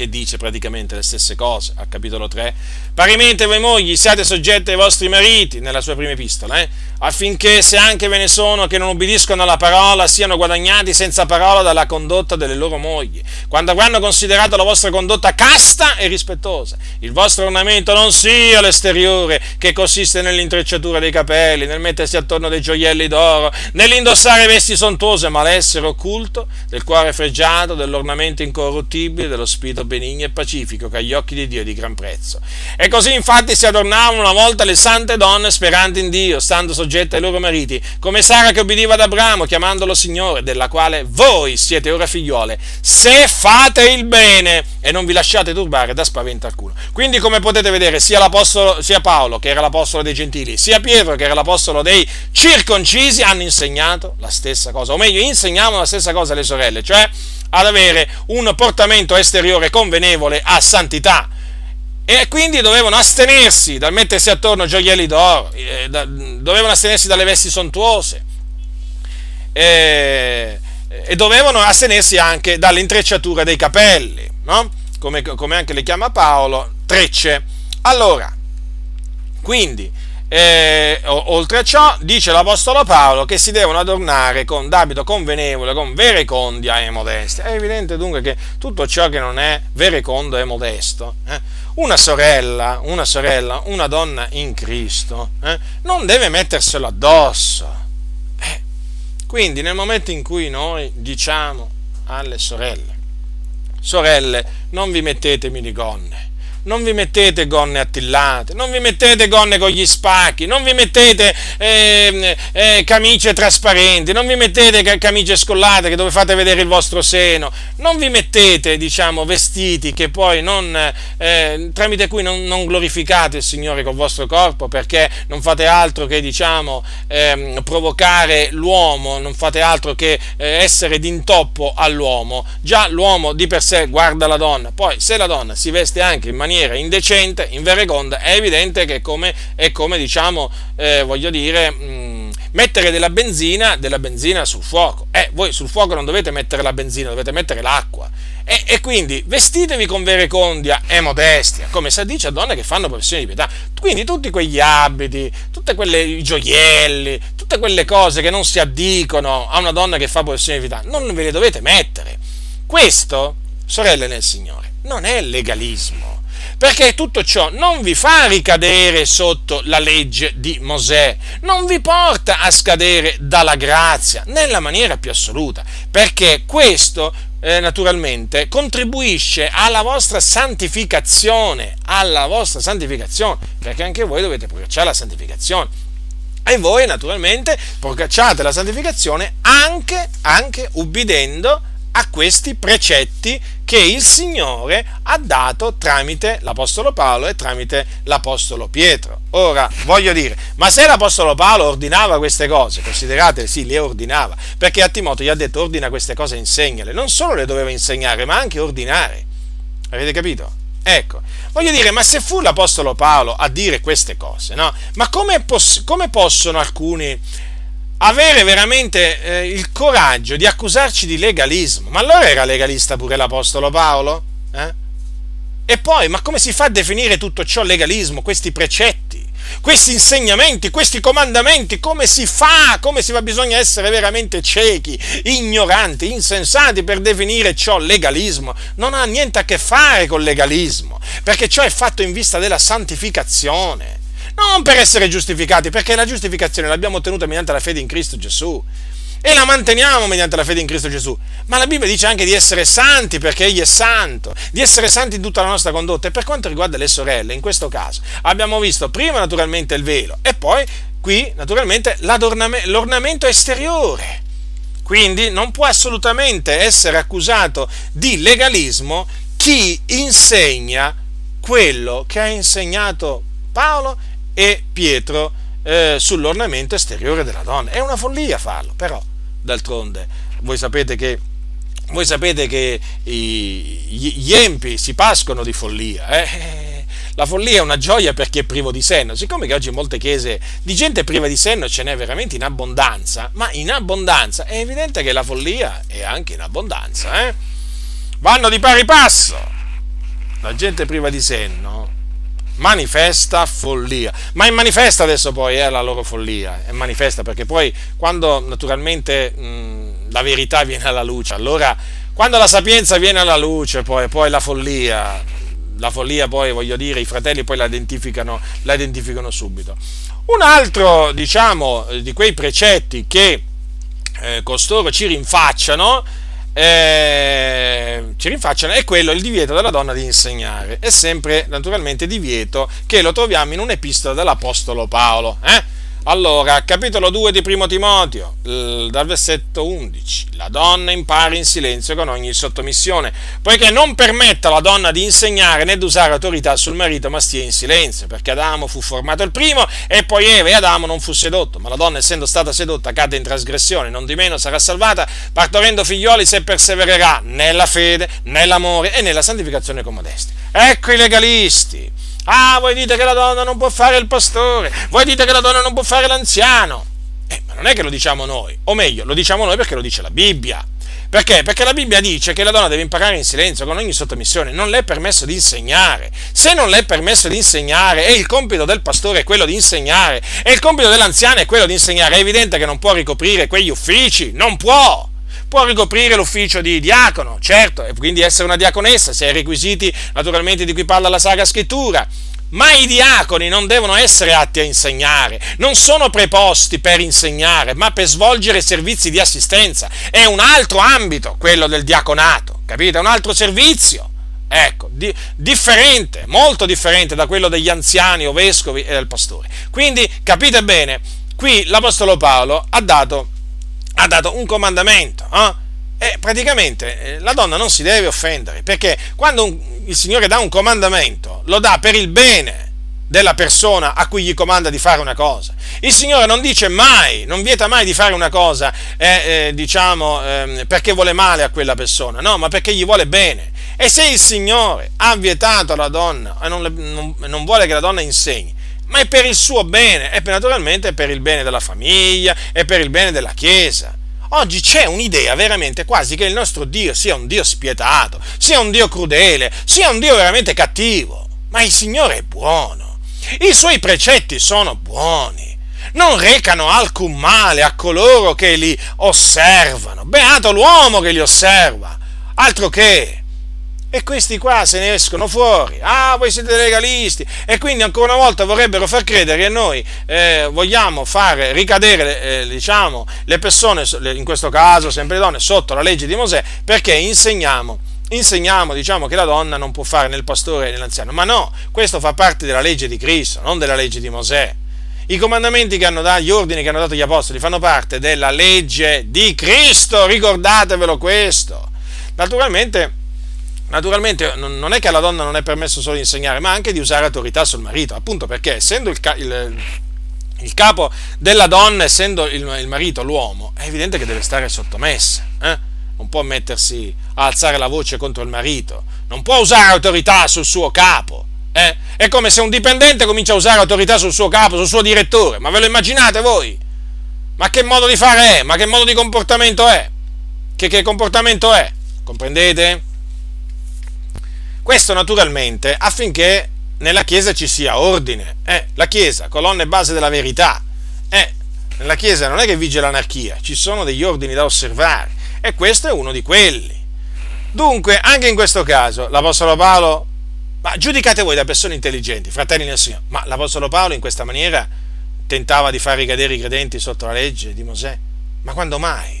S1: che dice praticamente le stesse cose al capitolo 3. Parimente voi mogli siate soggetti ai vostri mariti, nella sua prima epistola, eh? Affinché se anche ve ne sono che non obbediscono alla parola, siano guadagnati senza parola dalla condotta delle loro mogli, quando avranno considerato la vostra condotta casta e rispettosa. Il vostro ornamento non sia l'esteriore, che consiste nell'intrecciatura dei capelli, nel mettersi attorno dei gioielli d'oro, nell'indossare vesti sontuose, ma l'essere occulto del cuore fregiato, dell'ornamento incorruttibile, dello spirito benigno e pacifico, che agli occhi di Dio è di gran prezzo. E così infatti si adornavano una volta le sante donne speranti in Dio, stando soggette ai loro mariti, come Sara che obbediva ad Abramo, chiamandolo Signore, della quale voi siete ora figliole, se fate il bene e non vi lasciate turbare da spavento alcuno. Quindi come potete vedere sia, sia Paolo che era l'apostolo dei gentili, sia Pietro che era l'apostolo dei circoncisi hanno insegnato la stessa cosa, o meglio insegnavano la stessa cosa alle sorelle, cioè ad avere un portamento esteriore convenevole a santità e quindi dovevano astenersi dal mettersi attorno gioielli d'oro, eh, dovevano astenersi dalle vesti sontuose e, e dovevano astenersi anche dall'intrecciatura dei capelli, no? come, come anche le chiama Paolo, trecce. Allora, quindi e, oltre a ciò, dice l'Apostolo Paolo che si devono adornare con d'abito convenevole, con verecondia e modestia. È evidente dunque che tutto ciò che non è verecondo e modesto, eh, una sorella, una sorella, una donna in Cristo, eh, non deve metterselo addosso. Eh, quindi nel momento in cui noi diciamo alle sorelle, sorelle, non vi mettete minigonne, non vi mettete gonne attillate, non vi mettete gonne con gli spacchi, non vi mettete eh, eh, camicie trasparenti, non vi mettete camicie scollate dove fate vedere il vostro seno, non vi mettete, diciamo, vestiti che poi non, eh, tramite cui non, non, glorificate il Signore col vostro corpo perché non fate altro che, diciamo, ehm, provocare l'uomo, non fate altro che eh, essere d'intoppo all'uomo. Già l'uomo di per sé guarda la donna, poi se la donna si veste anche in maniera maniera indecente, invereconda, è evidente che è come, è come diciamo, eh, voglio dire, mh, mm, mettere della benzina, della benzina sul fuoco. Eh, voi sul fuoco non dovete mettere la benzina, dovete mettere l'acqua. E, e, quindi vestitevi con verecondia e modestia, come si dice a donne che fanno professione di pietà. Quindi tutti quegli abiti, tutti quei gioielli, tutte quelle cose che non si addicono a una donna che fa professione di pietà, non ve le dovete mettere. Questo, sorelle nel Signore, non è legalismo perché tutto ciò non vi fa ricadere sotto la legge di Mosè, non vi porta a scadere dalla grazia nella maniera più assoluta, perché questo eh, naturalmente contribuisce alla vostra santificazione, alla vostra santificazione, perché anche voi dovete procacciare la santificazione. E voi naturalmente procacciate la santificazione anche, anche ubbidendo a questi precetti che il Signore ha dato tramite l'Apostolo Paolo e tramite l'Apostolo Pietro. Ora, voglio dire, ma se l'Apostolo Paolo ordinava queste cose, considerate, sì, le ordinava, perché a Timoteo gli ha detto ordina queste cose e insegnale, non solo le doveva insegnare, ma anche ordinare. Avete capito? Ecco, voglio dire, ma se fu l'Apostolo Paolo a dire queste cose, no? Ma come, poss- come possono alcuni avere veramente eh, il coraggio di accusarci di legalismo? Ma allora era legalista pure l'Apostolo Paolo? Eh? E poi, ma come si fa a definire tutto ciò legalismo, questi precetti, questi insegnamenti, questi comandamenti? Come si fa? Come si fa? Bisogna essere veramente ciechi, ignoranti, insensati per definire ciò legalismo. Non ha niente a che fare con legalismo, perché ciò è fatto in vista della santificazione. Non per essere giustificati, perché la giustificazione l'abbiamo ottenuta mediante la fede in Cristo Gesù e la manteniamo mediante la fede in Cristo Gesù. Ma la Bibbia dice anche di essere santi perché Egli è santo, di essere santi in tutta la nostra condotta. E per quanto riguarda le sorelle, in questo caso abbiamo visto prima naturalmente il velo e poi qui naturalmente l'ornamento esteriore. Quindi non può assolutamente essere accusato di legalismo chi insegna quello che ha insegnato Paolo e Pietro eh, sull'ornamento esteriore della donna. È una follia farlo, però d'altronde voi sapete che, voi sapete che gli empi si pascono di follia. Eh? La follia è una gioia per chi è privo di senno. Siccome che oggi in molte chiese di gente priva di senno ce n'è veramente in abbondanza, ma in abbondanza è evidente che la follia è anche in abbondanza. Eh? Vanno di pari passo. La gente priva di senno manifesta follia. Ma è manifesta adesso poi eh, la loro follia, è manifesta perché poi quando naturalmente mh, la verità viene alla luce, allora quando la sapienza viene alla luce, poi, poi la follia, la follia poi voglio dire, i fratelli poi la identificano, la identificano subito. Un altro, diciamo, di quei precetti che eh, costoro ci rinfacciano eh, ci rinfacciano è quello il divieto della donna di insegnare. È sempre naturalmente divieto che lo troviamo in un'epistola dell'Apostolo Paolo. Eh? Allora, capitolo 2 di Primo Timoteo, dal versetto 11. La donna impari in silenzio con ogni sottomissione, poiché non permetta alla donna di insegnare né di usare autorità sul marito, ma stia in silenzio, perché Adamo fu formato il primo e poi Eva e Adamo non fu sedotto, ma la donna essendo stata sedotta cade in trasgressione, non di meno sarà salvata, partorendo figlioli se persevererà nella fede, nell'amore e nella santificazione con modestia. Ecco i legalisti Ah, voi dite che la donna non può fare il pastore, voi dite che la donna non può fare l'anziano. Eh, ma non è che lo diciamo noi, o meglio, lo diciamo noi perché lo dice la Bibbia. Perché? Perché la Bibbia dice che la donna deve imparare in silenzio con ogni sottomissione, non le è permesso di insegnare. Se non le è permesso di insegnare e il compito del pastore è quello di insegnare e il compito dell'anziano è quello di insegnare, è evidente che non può ricoprire quegli uffici, non può può ricoprire l'ufficio di diacono, certo, e quindi essere una diaconessa, se hai requisiti naturalmente di cui parla la Sacra Scrittura. Ma i diaconi non devono essere atti a insegnare, non sono preposti per insegnare, ma per svolgere servizi di assistenza. È un altro ambito quello del diaconato, capite? È un altro servizio. Ecco, di, differente, molto differente da quello degli anziani o vescovi e del pastore. Quindi capite bene, qui l'Apostolo Paolo ha dato ha dato un comandamento. Eh? E praticamente eh, la donna non si deve offendere, perché quando un, il Signore dà un comandamento, lo dà per il bene della persona a cui gli comanda di fare una cosa. Il Signore non dice mai, non vieta mai di fare una cosa, eh, eh, diciamo, eh, perché vuole male a quella persona, no, ma perché gli vuole bene. E se il Signore ha vietato alla donna e non, non, non vuole che la donna insegni, ma è per il suo bene, e naturalmente per il bene della famiglia e per il bene della Chiesa. Oggi c'è un'idea veramente quasi che il nostro Dio sia un Dio spietato, sia un Dio crudele, sia un Dio veramente cattivo. Ma il Signore è buono, i suoi precetti sono buoni, non recano alcun male a coloro che li osservano. Beato l'uomo che li osserva, altro che e questi qua se ne escono fuori. Ah, voi siete legalisti. E quindi ancora una volta vorrebbero far credere che noi eh, vogliamo fare ricadere eh, diciamo, le persone, in questo caso sempre le donne, sotto la legge di Mosè, perché insegniamo insegniamo diciamo, che la donna non può fare né il pastore né l'anziano, ma no, questo fa parte della legge di Cristo, non della legge di Mosè. I comandamenti che hanno dato, gli ordini che hanno dato gli apostoli fanno parte della legge di Cristo, ricordatevelo questo. Naturalmente Naturalmente non è che alla donna non è permesso solo di insegnare, ma anche di usare autorità sul marito, appunto perché essendo il, il, il capo della donna, essendo il, il, marito l'uomo, è evidente che deve stare sottomessa, eh? non può mettersi a alzare la voce contro il marito, non può usare autorità sul suo capo. Eh? È come se un dipendente comincia a usare autorità sul suo capo, sul suo direttore. Ma ve lo immaginate voi? Ma che modo di fare è? Ma che modo di comportamento è? Che, che comportamento è? Comprendete? Questo naturalmente affinché nella Chiesa ci sia ordine. Eh, la Chiesa, colonna e base della verità. Eh, nella Chiesa non è che vige l'anarchia, ci sono degli ordini da osservare e questo è uno di quelli. Dunque, anche in questo caso, l'Apostolo Paolo, ma giudicate voi da persone intelligenti, fratelli nel Signore, ma l'Apostolo Paolo in questa maniera tentava di far ricadere i credenti sotto la legge di Mosè? Ma quando mai?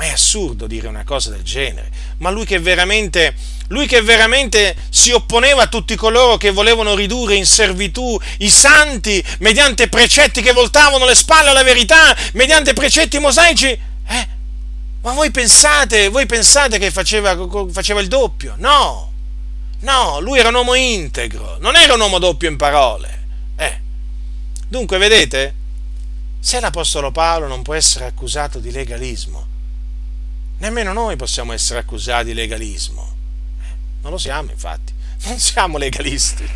S1: Ma è assurdo dire una cosa del genere. Ma lui che veramente, lui che veramente si opponeva a tutti coloro che volevano ridurre in servitù i santi mediante precetti che voltavano le spalle alla verità, mediante precetti mosaici, eh? Ma voi pensate, voi pensate che faceva, faceva il doppio? No, no, lui era un uomo integro, non era un uomo doppio in parole. Eh. Dunque, vedete, se l'Apostolo Paolo non può essere accusato di legalismo, nemmeno noi possiamo essere accusati di legalismo. Non lo siamo, infatti, non siamo legalisti.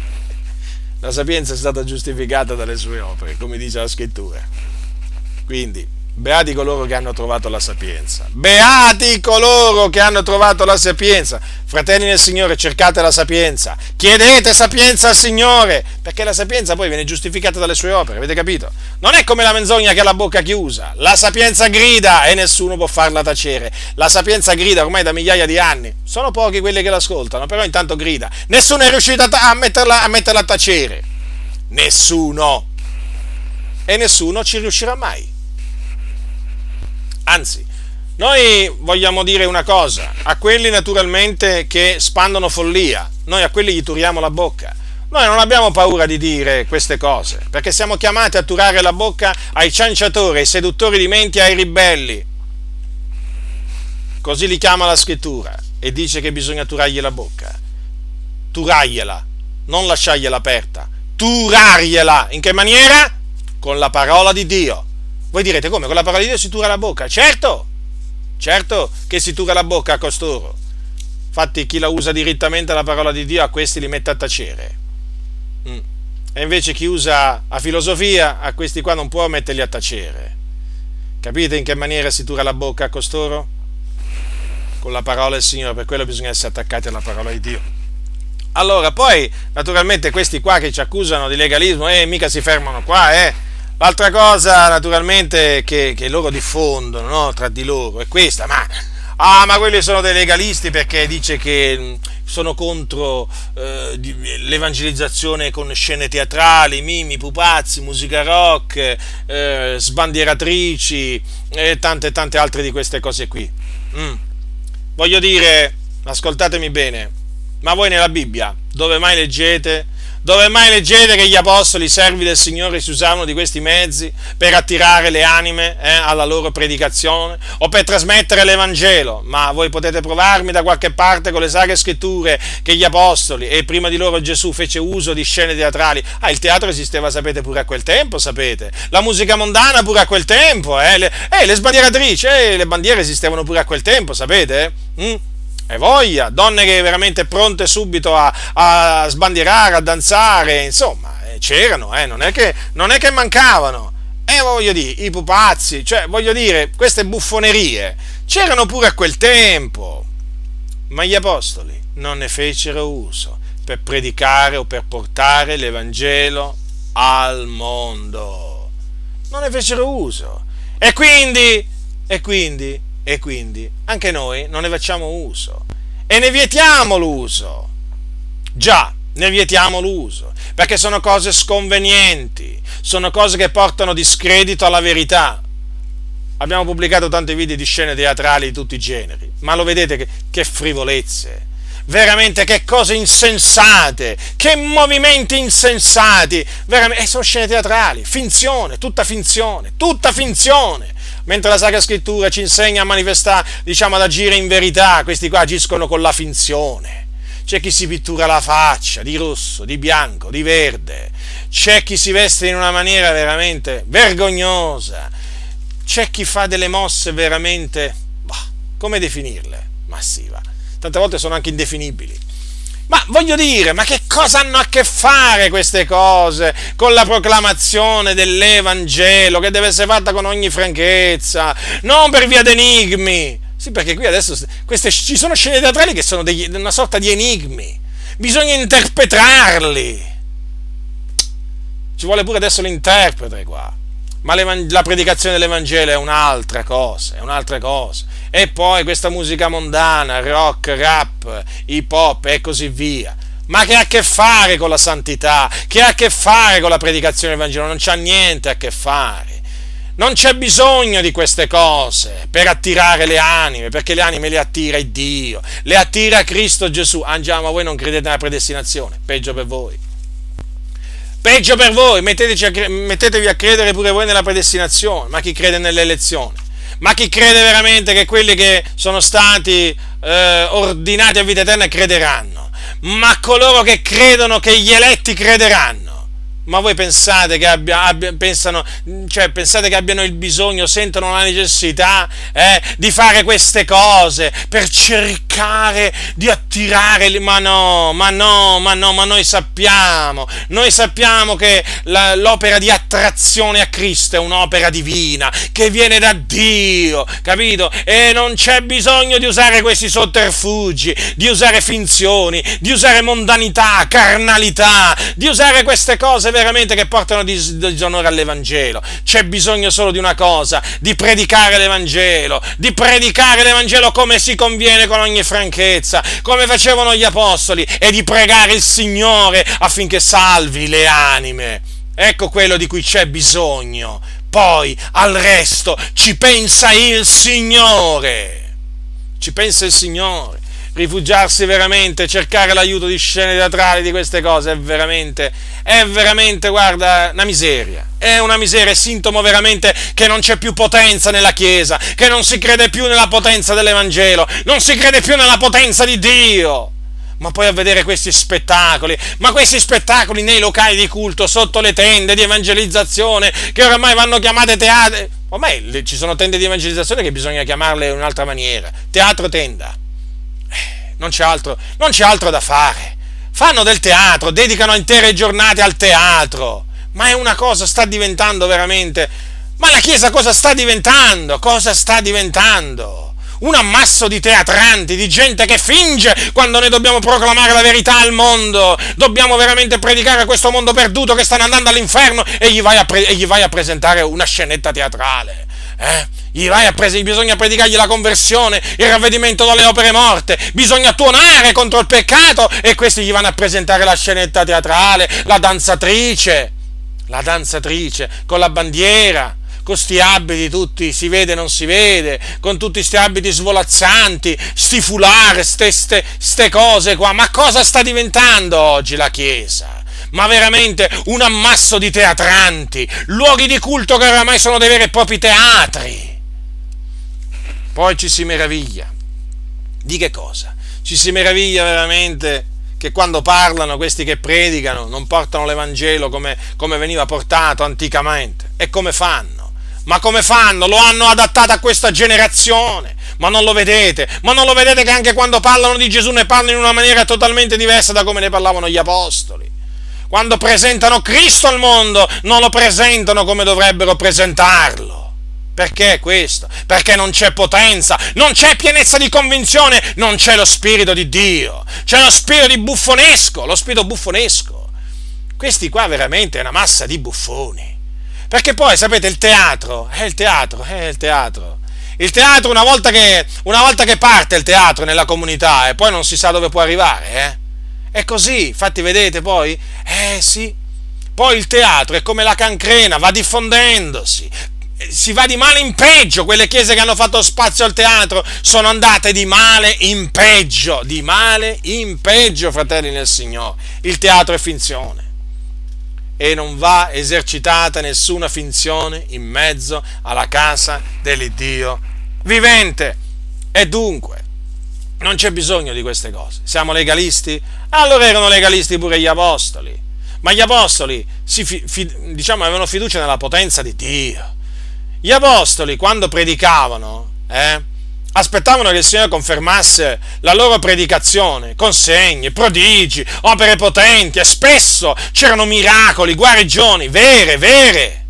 S1: La sapienza è stata giustificata dalle sue opere, come dice la scrittura. Quindi, Beati coloro che hanno trovato la sapienza. Beati coloro che hanno trovato la sapienza. Fratelli nel Signore, cercate la sapienza. Chiedete sapienza al Signore, perché la sapienza poi viene giustificata dalle sue opere, avete capito? Non è come la menzogna che ha la bocca chiusa. La sapienza grida e nessuno può farla tacere. La sapienza grida ormai da migliaia di anni. Sono pochi quelli che l'ascoltano, però intanto grida. Nessuno è riuscito a, metterla, a metterla a tacere. Nessuno. E nessuno ci riuscirà mai. Anzi, noi vogliamo dire una cosa, a quelli naturalmente che spandono follia, noi a quelli gli turiamo la bocca. Noi non abbiamo paura di dire queste cose, perché siamo chiamati a turare la bocca ai cianciatori, ai seduttori di menti, ai ribelli. Così li chiama la scrittura e dice che bisogna turargli la bocca. Turargliela, non lasciargliela aperta. Turargliela. In che maniera? Con la parola di Dio. Voi direte come? Con la parola di Dio si tura la bocca? Certo, certo che si tura la bocca a costoro. Infatti chi la usa direttamente la parola di Dio a questi li mette a tacere. Mm. E invece chi usa a filosofia a questi qua non può metterli a tacere. Capite in che maniera si tura la bocca a costoro? Con la parola del Signore, per quello bisogna essere attaccati alla parola di Dio. Allora, poi, naturalmente, questi qua che ci accusano di legalismo, eh, mica si fermano qua, eh L'altra cosa naturalmente che, che loro diffondono no? tra di loro è questa, ma, ah, ma quelli sono dei legalisti perché dice che mm, sono contro eh, l'evangelizzazione con scene teatrali, mimi, pupazzi, musica rock, eh, sbandieratrici e tante tante altre di queste cose qui. Mm. Voglio dire, ascoltatemi bene, ma voi nella Bibbia dove mai leggete dove mai leggete che gli apostoli, servi del Signore, si usavano di questi mezzi per attirare le anime eh, alla loro predicazione o per trasmettere l'Evangelo? Ma voi potete provarmi da qualche parte con le sacre scritture che gli apostoli e prima di loro Gesù fece uso di scene teatrali. Ah, il teatro esisteva, sapete, pure a quel tempo, sapete. La musica mondana pure a quel tempo, eh. Le, eh, le sbandieratrici, eh, le bandiere esistevano pure a quel tempo, sapete? Mm? E voglia, donne che veramente pronte subito a, a sbandierare, a danzare, insomma, eh, c'erano, eh, non, è che, non è che mancavano. E voglio dire, i pupazzi, cioè voglio dire, queste buffonerie c'erano pure a quel tempo. Ma gli apostoli non ne fecero uso per predicare o per portare l'Evangelo al mondo. Non ne fecero uso. E quindi, e quindi e quindi anche noi non ne facciamo uso e ne vietiamo l'uso. Già, ne vietiamo l'uso, perché sono cose sconvenienti, sono cose che portano discredito alla verità. Abbiamo pubblicato tanti video di scene teatrali di tutti i generi, ma lo vedete che, che frivolezze, veramente che cose insensate, che movimenti insensati, veramente, e sono scene teatrali, finzione, tutta finzione, tutta finzione mentre la Sacra Scrittura ci insegna a manifestare, diciamo ad agire in verità, questi qua agiscono con la finzione. C'è chi si pittura la faccia di rosso, di bianco, di verde, c'è chi si veste in una maniera veramente vergognosa, c'è chi fa delle mosse veramente, bah, come definirle? Massiva. Tante volte sono anche indefinibili. Ma voglio dire, ma che cosa hanno a che fare queste cose con la proclamazione dell'Evangelo che deve essere fatta con ogni franchezza, non per via d'enigmi? Sì, perché qui adesso queste, ci sono scene teatrali che sono degli, una sorta di enigmi, bisogna interpretarli. Ci vuole pure adesso l'interprete qua. Ma la predicazione dell'Evangelo è un'altra cosa, è un'altra cosa. E poi questa musica mondana, rock, rap, hip hop e così via. Ma che ha a che fare con la santità? Che ha a che fare con la predicazione del Vangelo? Non c'ha niente a che fare. Non c'è bisogno di queste cose per attirare le anime, perché le anime le attira il Dio, le attira Cristo Gesù. Andiamo, voi non credete nella predestinazione, peggio per voi. Peggio per voi, mettetevi a credere pure voi nella predestinazione, ma chi crede nell'elezione? Ma chi crede veramente che quelli che sono stati eh, ordinati a vita eterna crederanno? Ma coloro che credono che gli eletti crederanno? Ma voi pensate che, abbia, abbia, pensano, cioè, pensate che abbiano il bisogno, sentono la necessità eh, di fare queste cose per cercare di attirare? Ma no, ma no, ma no, ma noi sappiamo, noi sappiamo che la, l'opera di attrazione a Cristo è un'opera divina che viene da Dio, capito? E non c'è bisogno di usare questi sotterfugi, di usare finzioni, di usare mondanità, carnalità, di usare queste cose veramente che portano disonore all'Evangelo. C'è bisogno solo di una cosa, di predicare l'Evangelo, di predicare l'Evangelo come si conviene con ogni franchezza, come facevano gli apostoli, e di pregare il Signore affinché salvi le anime. Ecco quello di cui c'è bisogno. Poi al resto ci pensa il Signore. Ci pensa il Signore rifugiarsi veramente, cercare l'aiuto di scene teatrali, di queste cose, è veramente, è veramente, guarda, una miseria. È una miseria, è sintomo veramente che non c'è più potenza nella Chiesa, che non si crede più nella potenza dell'Evangelo, non si crede più nella potenza di Dio. Ma poi a vedere questi spettacoli, ma questi spettacoli nei locali di culto, sotto le tende di evangelizzazione, che oramai vanno chiamate teatri. Ormai ci sono tende di evangelizzazione che bisogna chiamarle in un'altra maniera. Teatro tenda non c'è altro, non c'è altro da fare. Fanno del teatro, dedicano intere giornate al teatro. Ma è una cosa, sta diventando veramente. Ma la Chiesa cosa sta diventando? Cosa sta diventando? Un ammasso di teatranti, di gente che finge quando noi dobbiamo proclamare la verità al mondo. Dobbiamo veramente predicare a questo mondo perduto che stanno andando all'inferno e gli vai a, pre- e gli vai a presentare una scenetta teatrale. Eh? Gli vai a prese, bisogna predicargli la conversione, il ravvedimento dalle opere morte, bisogna tuonare contro il peccato e questi gli vanno a presentare la scenetta teatrale, la danzatrice, la danzatrice con la bandiera, con sti abiti tutti si vede non si vede, con tutti sti abiti svolazzanti, sti fulare, ste, ste, ste cose qua. Ma cosa sta diventando oggi la Chiesa? ma veramente un ammasso di teatranti, luoghi di culto che oramai sono dei veri e propri teatri. Poi ci si meraviglia. Di che cosa? Ci si meraviglia veramente che quando parlano questi che predicano non portano l'Evangelo come, come veniva portato anticamente. E come fanno? Ma come fanno? Lo hanno adattato a questa generazione. Ma non lo vedete? Ma non lo vedete che anche quando parlano di Gesù ne parlano in una maniera totalmente diversa da come ne parlavano gli apostoli? Quando presentano Cristo al mondo non lo presentano come dovrebbero presentarlo. Perché questo? Perché non c'è potenza, non c'è pienezza di convinzione, non c'è lo spirito di Dio, c'è lo spirito di buffonesco, lo spirito buffonesco. Questi qua veramente è una massa di buffoni. Perché poi, sapete, il teatro, è il teatro, è il teatro. Il teatro, una volta che, una volta che parte il teatro nella comunità e poi non si sa dove può arrivare, eh? È così, infatti vedete poi? Eh sì. Poi il teatro è come la cancrena, va diffondendosi, si va di male in peggio, quelle chiese che hanno fatto spazio al teatro sono andate di male in peggio, di male in peggio, fratelli nel Signore. Il teatro è finzione e non va esercitata nessuna finzione in mezzo alla casa dell'Iddio vivente. E dunque, non c'è bisogno di queste cose. Siamo legalisti? Allora erano legalisti pure gli apostoli. Ma gli apostoli si, diciamo, avevano fiducia nella potenza di Dio gli apostoli, quando predicavano, eh, aspettavano che il Signore confermasse la loro predicazione con segni, prodigi, opere potenti e spesso c'erano miracoli, guarigioni vere, vere.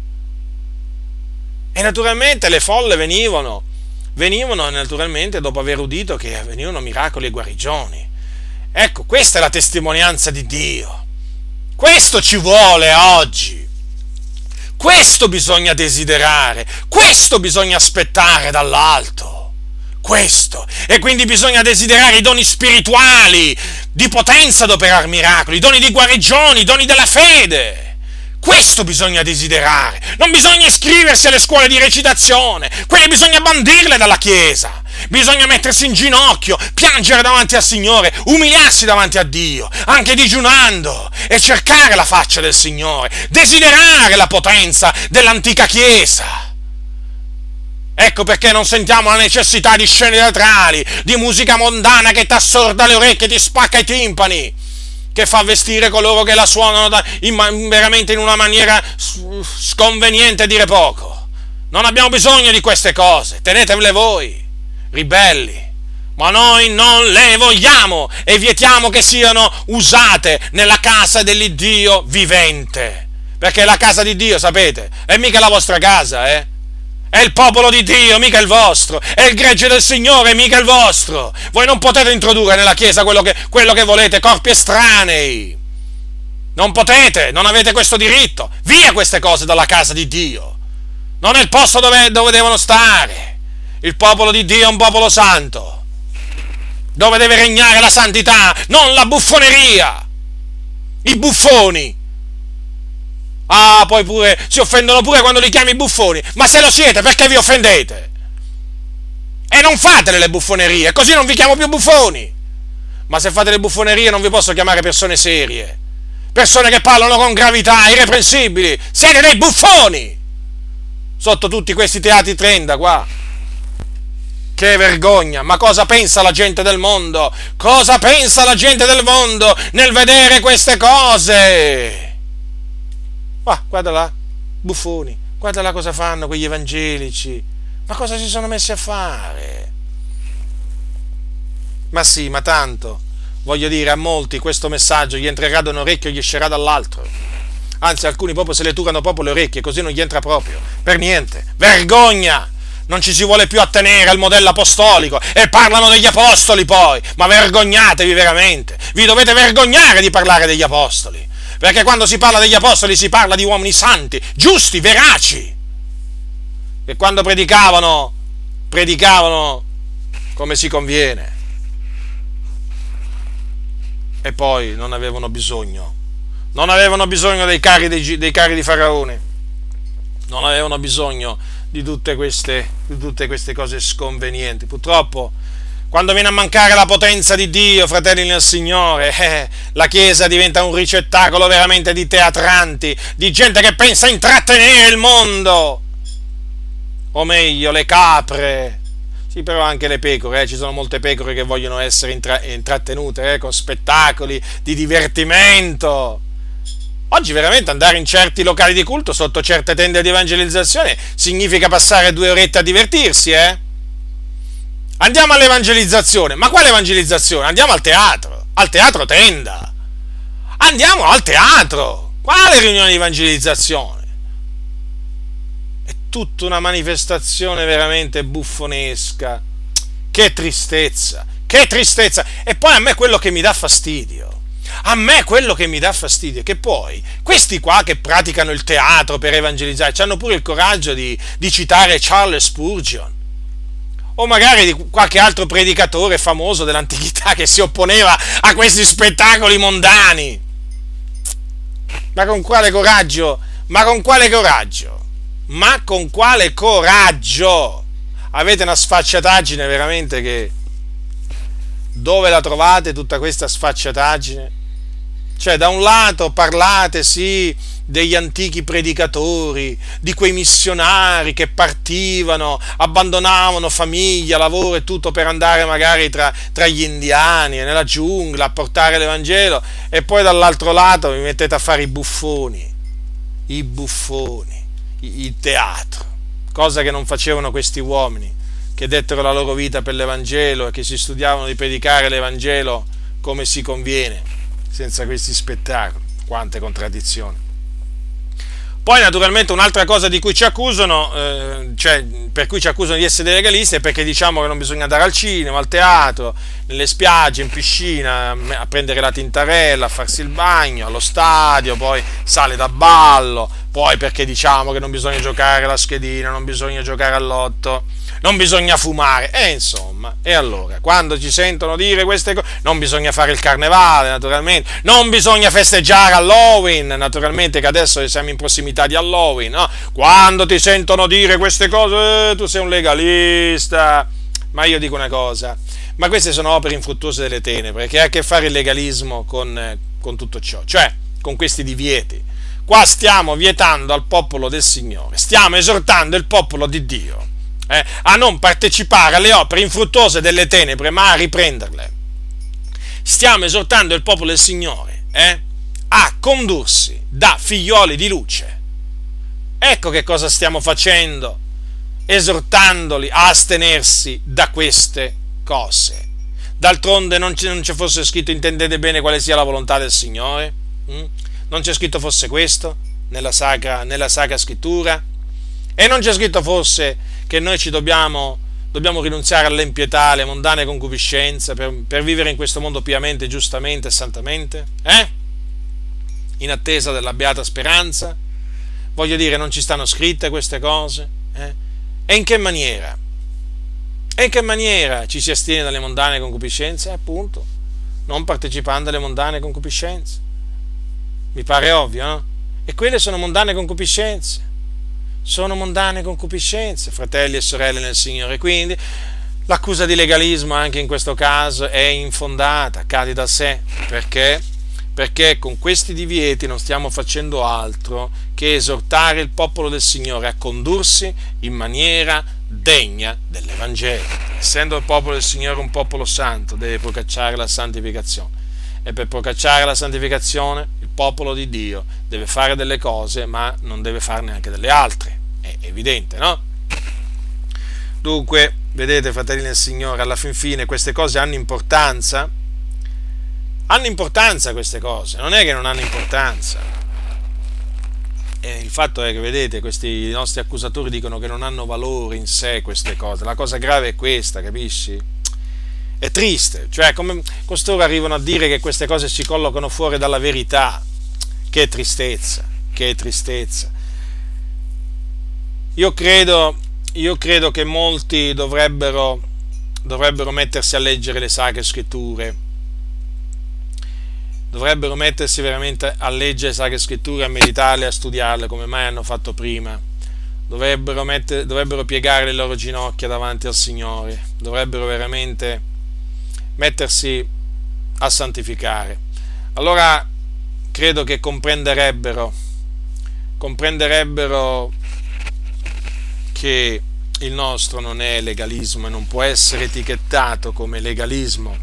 S1: E naturalmente le folle venivano, venivano naturalmente dopo aver udito che venivano miracoli e guarigioni. Ecco, questa è la testimonianza di Dio. Questo ci vuole oggi. Questo bisogna desiderare, questo bisogna aspettare dall'alto questo. E quindi bisogna desiderare i doni spirituali, di potenza ad operare miracoli, i doni di guarigione, i doni della fede. Questo bisogna desiderare. Non bisogna iscriversi alle scuole di recitazione, quelle bisogna bandirle dalla Chiesa. Bisogna mettersi in ginocchio, piangere davanti al Signore, umiliarsi davanti a Dio, anche digiunando e cercare la faccia del Signore, desiderare la potenza dell'antica Chiesa. Ecco perché non sentiamo la necessità di scene teatrali, di musica mondana che ti assorda le orecchie, ti spacca i timpani, che fa vestire coloro che la suonano da, in, veramente in una maniera sconveniente dire poco. Non abbiamo bisogno di queste cose, tenetevele voi, ribelli. Ma noi non le vogliamo e vietiamo che siano usate nella casa dell'Iddio vivente. Perché la casa di Dio, sapete, è mica la vostra casa, eh? È il popolo di Dio, mica il vostro. È il gregge del Signore, mica il vostro. Voi non potete introdurre nella Chiesa quello che, quello che volete, corpi estranei. Non potete, non avete questo diritto. Via queste cose dalla casa di Dio. Non è il posto dove, dove devono stare. Il popolo di Dio è un popolo santo. Dove deve regnare la santità, non la buffoneria. I buffoni Ah, poi pure si offendono pure quando li chiami buffoni. Ma se lo siete, perché vi offendete? E non fatele le buffonerie, così non vi chiamo più buffoni. Ma se fate le buffonerie non vi posso chiamare persone serie. Persone che parlano con gravità, irreprensibili. Siete dei buffoni! Sotto tutti questi teatri trenda qua. Che vergogna! Ma cosa pensa la gente del mondo? Cosa pensa la gente del mondo nel vedere queste cose? Ah, guarda là, buffoni, guarda là cosa fanno quegli evangelici. Ma cosa si sono messi a fare? Ma sì, ma tanto, voglio dire, a molti questo messaggio gli entrerà da un orecchio e gli uscirà dall'altro. Anzi, alcuni proprio se le tucano proprio le orecchie, così non gli entra proprio. Per niente. Vergogna! Non ci si vuole più attenere al modello apostolico e parlano degli apostoli poi. Ma vergognatevi veramente. Vi dovete vergognare di parlare degli apostoli perché quando si parla degli apostoli si parla di uomini santi, giusti, veraci, che quando predicavano, predicavano come si conviene. E poi non avevano bisogno, non avevano bisogno dei cari, dei, dei cari di Faraone, non avevano bisogno di tutte, queste, di tutte queste cose sconvenienti. Purtroppo quando viene a mancare la potenza di Dio, fratelli nel Signore, eh, la Chiesa diventa un ricettacolo veramente di teatranti, di gente che pensa a intrattenere il mondo. O meglio, le capre. Sì, però anche le pecore, eh, ci sono molte pecore che vogliono essere intra- intrattenute eh, con spettacoli di divertimento. Oggi veramente andare in certi locali di culto sotto certe tende di evangelizzazione significa passare due orette a divertirsi, eh? Andiamo all'evangelizzazione. Ma quale evangelizzazione? Andiamo al teatro. Al teatro tenda. Andiamo al teatro. Quale riunione di evangelizzazione? È tutta una manifestazione veramente buffonesca. Che tristezza. Che tristezza. E poi a me quello che mi dà fastidio. A me quello che mi dà fastidio è che poi questi qua che praticano il teatro per evangelizzare hanno pure il coraggio di, di citare Charles Spurgeon o magari di qualche altro predicatore famoso dell'antichità che si opponeva a questi spettacoli mondani. Ma con quale coraggio? Ma con quale coraggio? Ma con quale coraggio? Avete una sfacciataggine veramente che... Dove la trovate tutta questa sfacciataggine? Cioè, da un lato parlate, sì, degli antichi predicatori, di quei missionari che partivano, abbandonavano famiglia, lavoro e tutto per andare magari tra, tra gli indiani, nella giungla, a portare l'Evangelo, e poi dall'altro lato vi mettete a fare i buffoni, i buffoni, il teatro, cosa che non facevano questi uomini. che dettero la loro vita per l'Evangelo e che si studiavano di predicare l'Evangelo come si conviene, senza questi spettacoli. Quante contraddizioni. Poi naturalmente un'altra cosa di cui ci accusano, eh, cioè per cui ci accusano di essere dei legalisti è perché diciamo che non bisogna andare al cinema, al teatro, nelle spiagge, in piscina, a prendere la tintarella, a farsi il bagno, allo stadio, poi sale da ballo, poi perché diciamo che non bisogna giocare alla schedina, non bisogna giocare all'otto non bisogna fumare, e insomma, e allora, quando ci sentono dire queste cose, non bisogna fare il carnevale, naturalmente, non bisogna festeggiare Halloween, naturalmente, che adesso siamo in prossimità di Halloween, no? Quando ti sentono dire queste cose, eh, tu sei un legalista, ma io dico una cosa, ma queste sono opere infruttuose delle tenebre, che ha a che fare il legalismo con, eh, con tutto ciò, cioè con questi divieti. Qua stiamo vietando al popolo del Signore, stiamo esortando il popolo di Dio eh, a non partecipare alle opere infruttuose delle tenebre, ma a riprenderle. Stiamo esortando il popolo del Signore eh, a condursi da figlioli di luce. Ecco che cosa stiamo facendo, esortandoli a astenersi da queste cose. D'altronde non, c'è fosse scritto intendete bene quale sia la volontà del Signore? Mm? Non c'è scritto fosse questo nella sacra, nella sacra scrittura? E non c'è scritto fosse che noi ci dobbiamo, dobbiamo rinunziare all'impietà, alle mondane concupiscenze per, per, vivere in questo mondo piamente, giustamente e santamente? Eh? In attesa della beata speranza? Voglio dire, non ci stanno scritte queste cose? Eh? E in che maniera? E in che maniera ci si astiene dalle mondane concupiscenze? Appunto, non partecipando alle mondane concupiscenze. Mi pare ovvio, no? E quelle sono mondane concupiscenze sono mondane concupiscenze, fratelli e sorelle nel Signore. Quindi l'accusa di legalismo anche in questo caso è infondata, cade da sé, perché? Perché con questi divieti non stiamo facendo altro che esortare il popolo del Signore a condursi in maniera degna dell'Evangelo. Essendo il popolo del Signore un popolo santo, deve procacciare la santificazione. E per procacciare la santificazione popolo di Dio deve fare delle cose, ma non deve farne anche delle altre. È evidente, no? Dunque, vedete, fratelli del Signore, alla fin fine queste cose hanno importanza. Hanno importanza queste cose, non è che non hanno importanza. E il fatto è che, vedete, questi nostri accusatori dicono che non hanno valore in sé queste cose. La cosa grave è questa, capisci? È triste, cioè come costoro arrivano a dire che queste cose si collocano fuori dalla verità, che tristezza, che tristezza. Io credo, io credo che molti dovrebbero, dovrebbero mettersi a leggere le sacre scritture, dovrebbero mettersi veramente a leggere le sacre scritture, a meditarle, a studiarle come mai hanno fatto prima. Dovrebbero, mettere, dovrebbero piegare le loro ginocchia davanti al Signore, dovrebbero veramente mettersi a santificare. Allora credo che comprenderebbero, comprenderebbero che il nostro non è legalismo e non può essere etichettato come legalismo,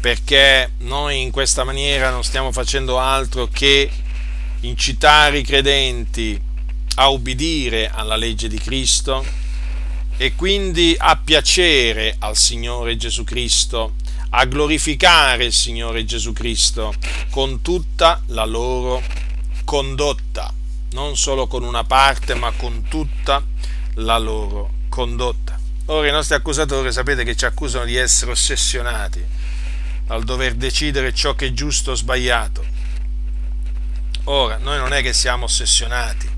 S1: perché noi in questa maniera non stiamo facendo altro che incitare i credenti a ubbidire alla legge di Cristo e quindi a piacere al Signore Gesù Cristo, a glorificare il Signore Gesù Cristo con tutta la loro condotta, non solo con una parte, ma con tutta la loro condotta. Ora i nostri accusatori sapete che ci accusano di essere ossessionati al dover decidere ciò che è giusto o sbagliato. Ora, noi non è che siamo ossessionati,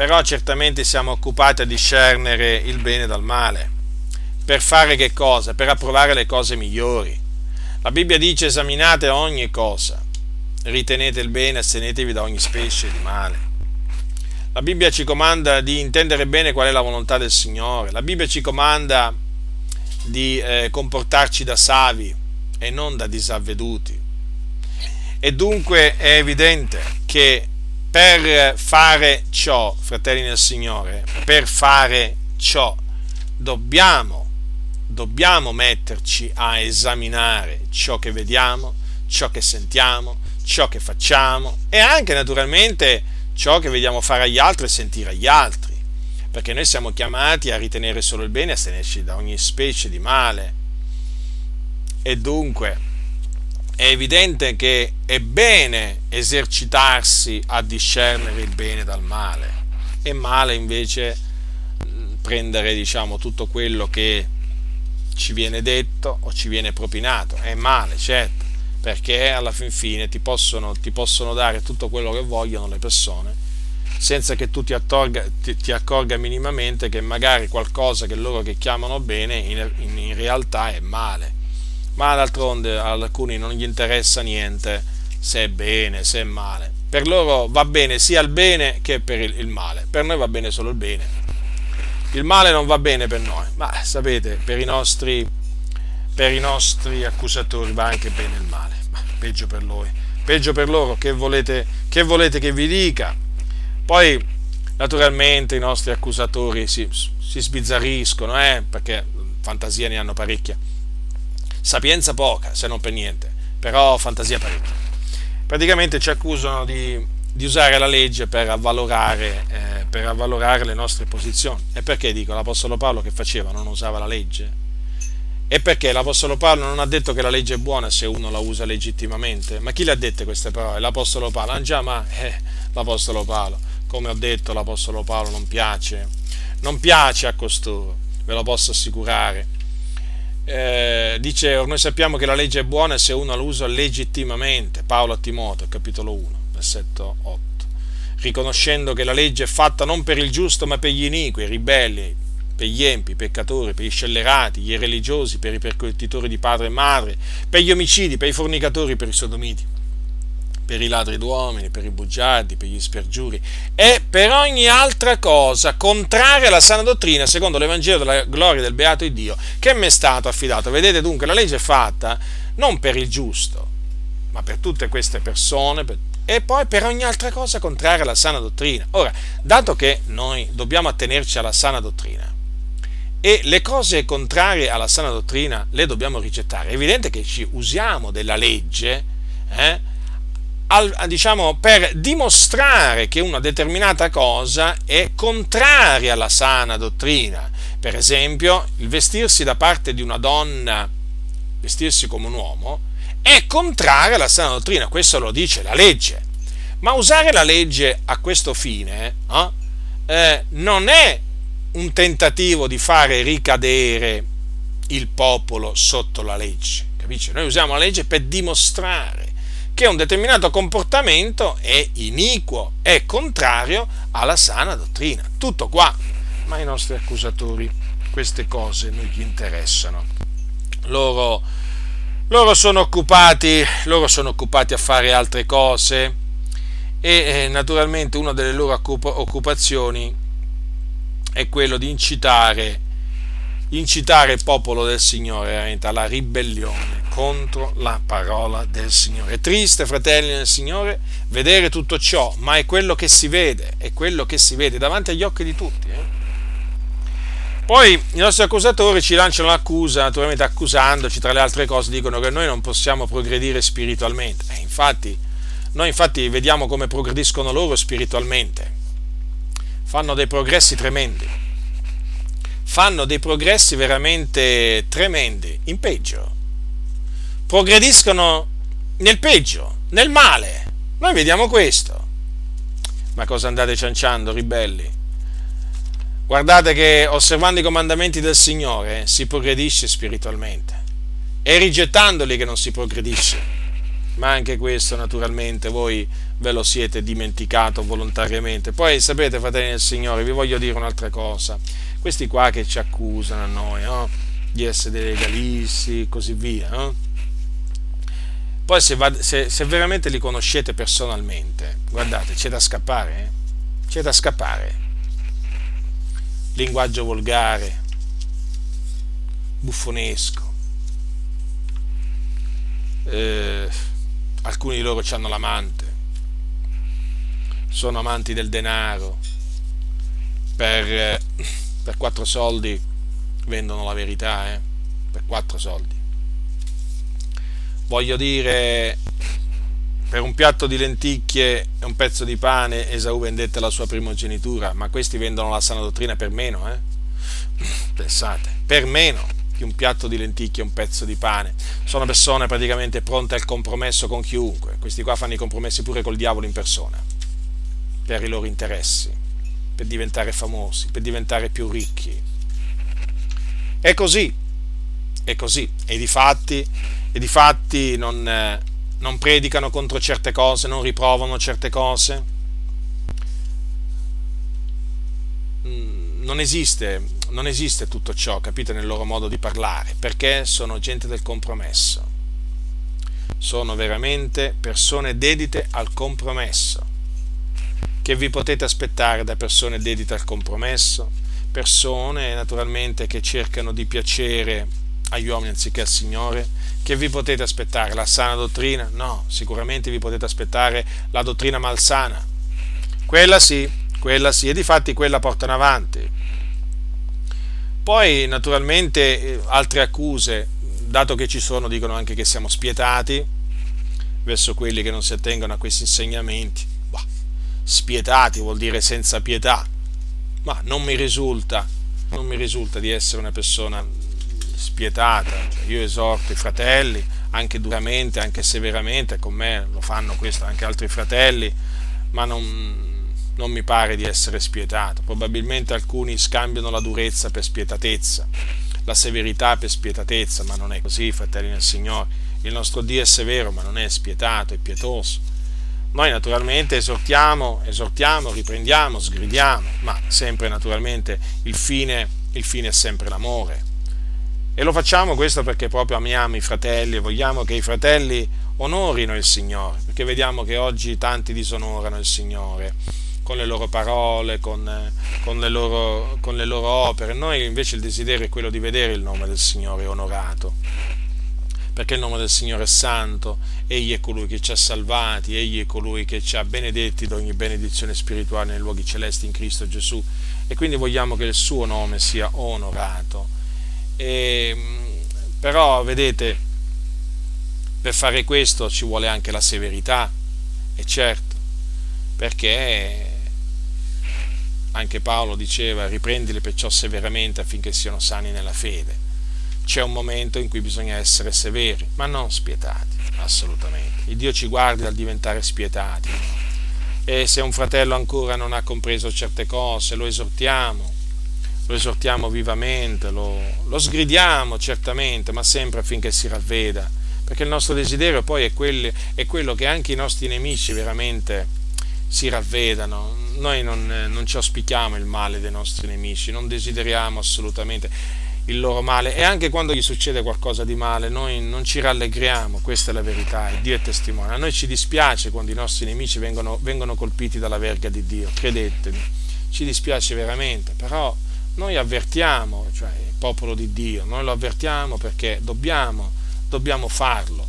S1: però certamente siamo occupati a discernere il bene dal male. Per fare che cosa? Per approvare le cose migliori. La Bibbia dice esaminate ogni cosa, ritenete il bene, astenetevi da ogni specie di male. La Bibbia ci comanda di intendere bene qual è la volontà del Signore. La Bibbia ci comanda di eh, comportarci da savi e non da disavveduti. E dunque è evidente che per fare ciò, fratelli nel Signore, per fare ciò dobbiamo, dobbiamo metterci a esaminare ciò che vediamo, ciò che sentiamo, ciò che facciamo e anche naturalmente ciò che vediamo fare agli altri e sentire agli altri. perché noi siamo chiamati a ritenere solo il bene e a astenerci da ogni specie di male. E dunque è evidente che è bene esercitarsi a discernere il bene dal male e male invece prendere diciamo tutto quello che ci viene detto o ci viene propinato. È male, certo, perché alla fin fine ti possono, ti possono dare tutto quello che vogliono le persone senza che tu ti, attorga, ti, ti, accorga minimamente che magari qualcosa che loro che chiamano bene in, in, in realtà è male. Ma d'altronde ad alcuni non gli interessa niente se è bene, se è male. Per loro va bene sia il bene che per il, male. Per noi va bene solo il bene. Il male non va bene per noi, ma sapete, per i nostri, per i nostri accusatori va anche bene il male. Ma peggio per loro. Peggio per loro, che volete che, volete che vi dica? Poi, naturalmente, i nostri accusatori si, si sbizzarriscono, eh, perché fantasia ne hanno parecchia. Sapienza poca, se non per niente, però fantasia parecchia. Praticamente ci accusano di, di usare la legge per avvalorare, eh, per avvalorare le nostre posizioni. E perché dico, l'Apostolo Paolo che faceva? Non usava la legge? E perché l'Apostolo Paolo non ha detto che la legge è buona se uno la usa legittimamente? Ma chi le ha dette queste parole? L'Apostolo Paolo. Ah già, ma eh, l'Apostolo Paolo come ho detto l'Apostolo Paolo non piace, non piace a costoro, ve lo posso assicurare. Eh, dice, noi sappiamo che la legge è buona se uno la usa legittimamente, Paolo a Timoteo, capitolo 1, versetto 8, riconoscendo che la legge è fatta non per il giusto ma per gli iniqui, i ribelli, per gli empi, i peccatori, per gli scellerati, gli irreligiosi, per i percottitori di padre e madre, per gli omicidi, per i fornicatori, per i sodomiti per i ladri d'uomini, per i bugiardi, per gli spergiuri e per ogni altra cosa contraria alla sana dottrina secondo l'Evangelo della gloria del beato Dio che mi è stato affidato. Vedete dunque la legge è fatta non per il giusto, ma per tutte queste persone per, e poi per ogni altra cosa contraria alla sana dottrina. Ora, dato che noi dobbiamo attenerci alla sana dottrina, e le cose contrarie alla sana dottrina le dobbiamo rigettare. È evidente che ci usiamo della legge eh, al, diciamo, per dimostrare che una determinata cosa è contraria alla sana dottrina. Per esempio, il vestirsi da parte di una donna, vestirsi come un uomo, è contrario alla sana dottrina, questo lo dice la legge. Ma usare la legge a questo fine eh, eh, non è un tentativo di fare ricadere il popolo sotto la legge. Capisci? Noi usiamo la legge per dimostrare che un determinato comportamento è iniquo, è contrario alla sana dottrina. Tutto qua. Ma i nostri accusatori queste cose non gli interessano. Loro, loro, sono, occupati, loro sono occupati a fare altre cose e eh, naturalmente una delle loro occupazioni è quello di incitare, incitare il popolo del Signore alla ribellione contro la parola del Signore. È triste, fratelli del Signore, vedere tutto ciò, ma è quello che si vede, è quello che si vede davanti agli occhi di tutti. Eh? Poi i nostri accusatori ci lanciano l'accusa, naturalmente accusandoci, tra le altre cose, dicono che noi non possiamo progredire spiritualmente. Eh, infatti, noi infatti vediamo come progrediscono loro spiritualmente. Fanno dei progressi tremendi. Fanno dei progressi veramente tremendi, in peggio progrediscono nel peggio, nel male. Noi vediamo questo. Ma cosa andate cianciando, ribelli? Guardate che osservando i comandamenti del Signore si progredisce spiritualmente. È rigettandoli che non si progredisce. Ma anche questo naturalmente voi ve lo siete dimenticato volontariamente. Poi sapete, fratelli del Signore, vi voglio dire un'altra cosa. Questi qua che ci accusano a noi, no? di essere dei legalisti e così via, no? Poi se, va, se, se, veramente li conoscete personalmente, guardate, c'è da scappare, eh? c'è da scappare. Linguaggio volgare, buffonesco. Eh, alcuni di loro hanno l'amante, sono amanti del denaro, per, eh, per quattro soldi vendono la verità, eh? per quattro soldi voglio dire, per un piatto di lenticchie e un pezzo di pane Esau vendette la sua primogenitura, ma questi vendono la sana dottrina per meno, eh? Pensate, per meno di un piatto di lenticchie e un pezzo di pane. Sono persone praticamente pronte al compromesso con chiunque. Questi qua fanno i compromessi pure col diavolo in persona, per i loro interessi, per diventare famosi, per diventare più ricchi. È così, è così. E di fatti, e di fatti non, eh, non predicano contro certe cose, non riprovano certe cose. Mm, non esiste, non esiste tutto ciò, capite, nel loro modo di parlare, perché sono gente del compromesso. Sono veramente persone dedite al compromesso. Che vi potete aspettare da persone dedite al compromesso? Persone naturalmente che cercano di piacere agli uomini anziché al Signore? Che vi potete aspettare? La sana dottrina? No, sicuramente vi potete aspettare la dottrina malsana. Quella sì, quella sì, e di fatti quella portano avanti. Poi naturalmente eh, altre accuse, dato che ci sono, dicono anche che siamo spietati verso quelli che non si attengono a questi insegnamenti. Spietati vuol dire senza pietà, ma non mi risulta, non mi risulta di essere una persona spietata. Cioè, io esorto i fratelli, anche duramente, anche severamente, con me lo fanno questo anche altri fratelli, ma non, non mi pare di essere spietato. Probabilmente alcuni scambiano la durezza per spietatezza, la severità per spietatezza, ma non è così, fratelli nel Signore. Il nostro Dio è severo, ma non è spietato, è pietoso. Noi naturalmente esortiamo, esortiamo, riprendiamo, sgridiamo, ma sempre naturalmente il fine, il fine è sempre l'amore. E lo facciamo questo perché proprio amiamo i fratelli e vogliamo che i fratelli onorino il Signore, perché vediamo che oggi tanti disonorano il Signore con le loro parole, con, con, le loro, con le loro opere. Noi invece il desiderio è quello di vedere il nome del Signore onorato, perché il nome del Signore è santo, Egli è colui che ci ha salvati, Egli è colui che ci ha benedetti da ogni benedizione spirituale nei luoghi celesti in Cristo Gesù e quindi vogliamo che il suo nome sia onorato. E, però, vedete, per fare questo ci vuole anche la severità, e certo, perché anche Paolo diceva riprendili perciò severamente affinché siano sani nella fede. C'è un momento in cui bisogna essere severi, ma non spietati, assolutamente. Il Dio ci guardi dal diventare spietati. E se un fratello ancora non ha compreso certe cose, lo esortiamo, lo esortiamo vivamente, lo, lo sgridiamo certamente, ma sempre affinché si ravveda, perché il nostro desiderio poi è, quelli, è quello che anche i nostri nemici veramente si ravvedano. Noi non, non ci auspichiamo il male dei nostri nemici, non desideriamo assolutamente il loro male e anche quando gli succede qualcosa di male noi non ci rallegriamo, questa è la verità, il Dio è testimone. A noi ci dispiace quando i nostri nemici vengono, vengono colpiti dalla verga di Dio, credetemi, ci dispiace veramente, però noi avvertiamo, cioè il popolo di Dio, noi lo avvertiamo perché dobbiamo, dobbiamo farlo.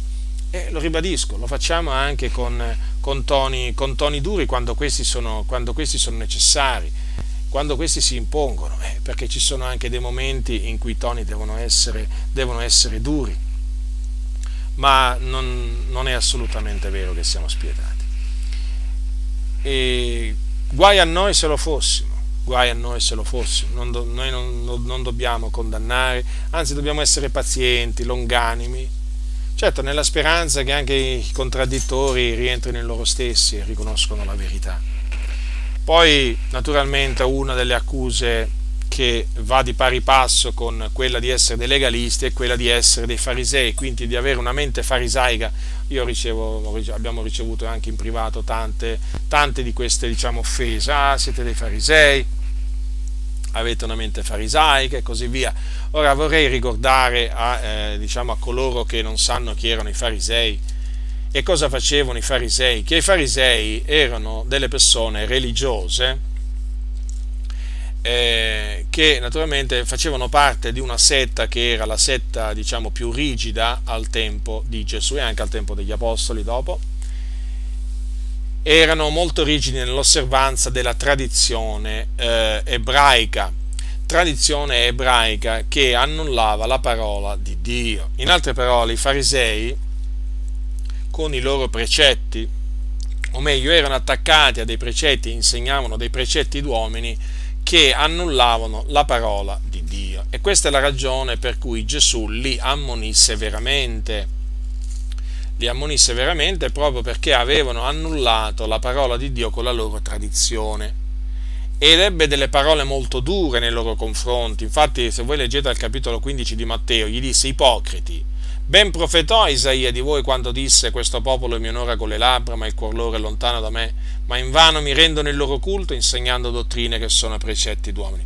S1: E lo ribadisco, lo facciamo anche con, con, toni, con toni, duri quando questi, sono, quando questi, sono, necessari, quando questi si impongono, eh, perché ci sono anche dei momenti in cui i toni devono essere, devono essere duri, ma non, non, è assolutamente vero che siamo spietati. E guai a noi se lo fossimo guai a noi se lo fossimo, non do, noi non, non, dobbiamo condannare, anzi dobbiamo essere pazienti, longanimi, certo nella speranza che anche i contraddittori rientrino in loro stessi e riconoscono la verità. Poi naturalmente una delle accuse che va di pari passo con quella di essere dei legalisti e quella di essere dei farisei, quindi di avere una mente farisaica. Io ricevo, abbiamo ricevuto anche in privato tante, tante di queste diciamo, offese. Ah, siete dei farisei, avete una mente farisaica e così via. Ora vorrei ricordare a, eh, diciamo, a coloro che non sanno chi erano i farisei e cosa facevano i farisei, che i farisei erano delle persone religiose eh, che naturalmente facevano parte di una setta che era la setta diciamo più rigida al tempo di Gesù e anche al tempo degli apostoli dopo. Erano molto rigidi nell'osservanza della tradizione eh, ebraica. Tradizione ebraica che annullava la parola di Dio. In altre parole i farisei con i loro precetti, o meglio erano attaccati a dei precetti, insegnavano dei precetti d'uomini che annullavano la parola di Dio. E questa è la ragione per cui Gesù li ammonisse veramente. Li ammonisse veramente proprio perché avevano annullato la parola di Dio con la loro tradizione. Ed ebbe delle parole molto dure nei loro confronti. Infatti, se voi leggete al capitolo 15 di Matteo, gli disse ipocriti Ben profetò Isaia di voi quando disse questo popolo mi onora con le labbra, ma il cuor loro è lontano da me, ma invano mi rendono il loro culto insegnando dottrine che sono precetti d'uomini.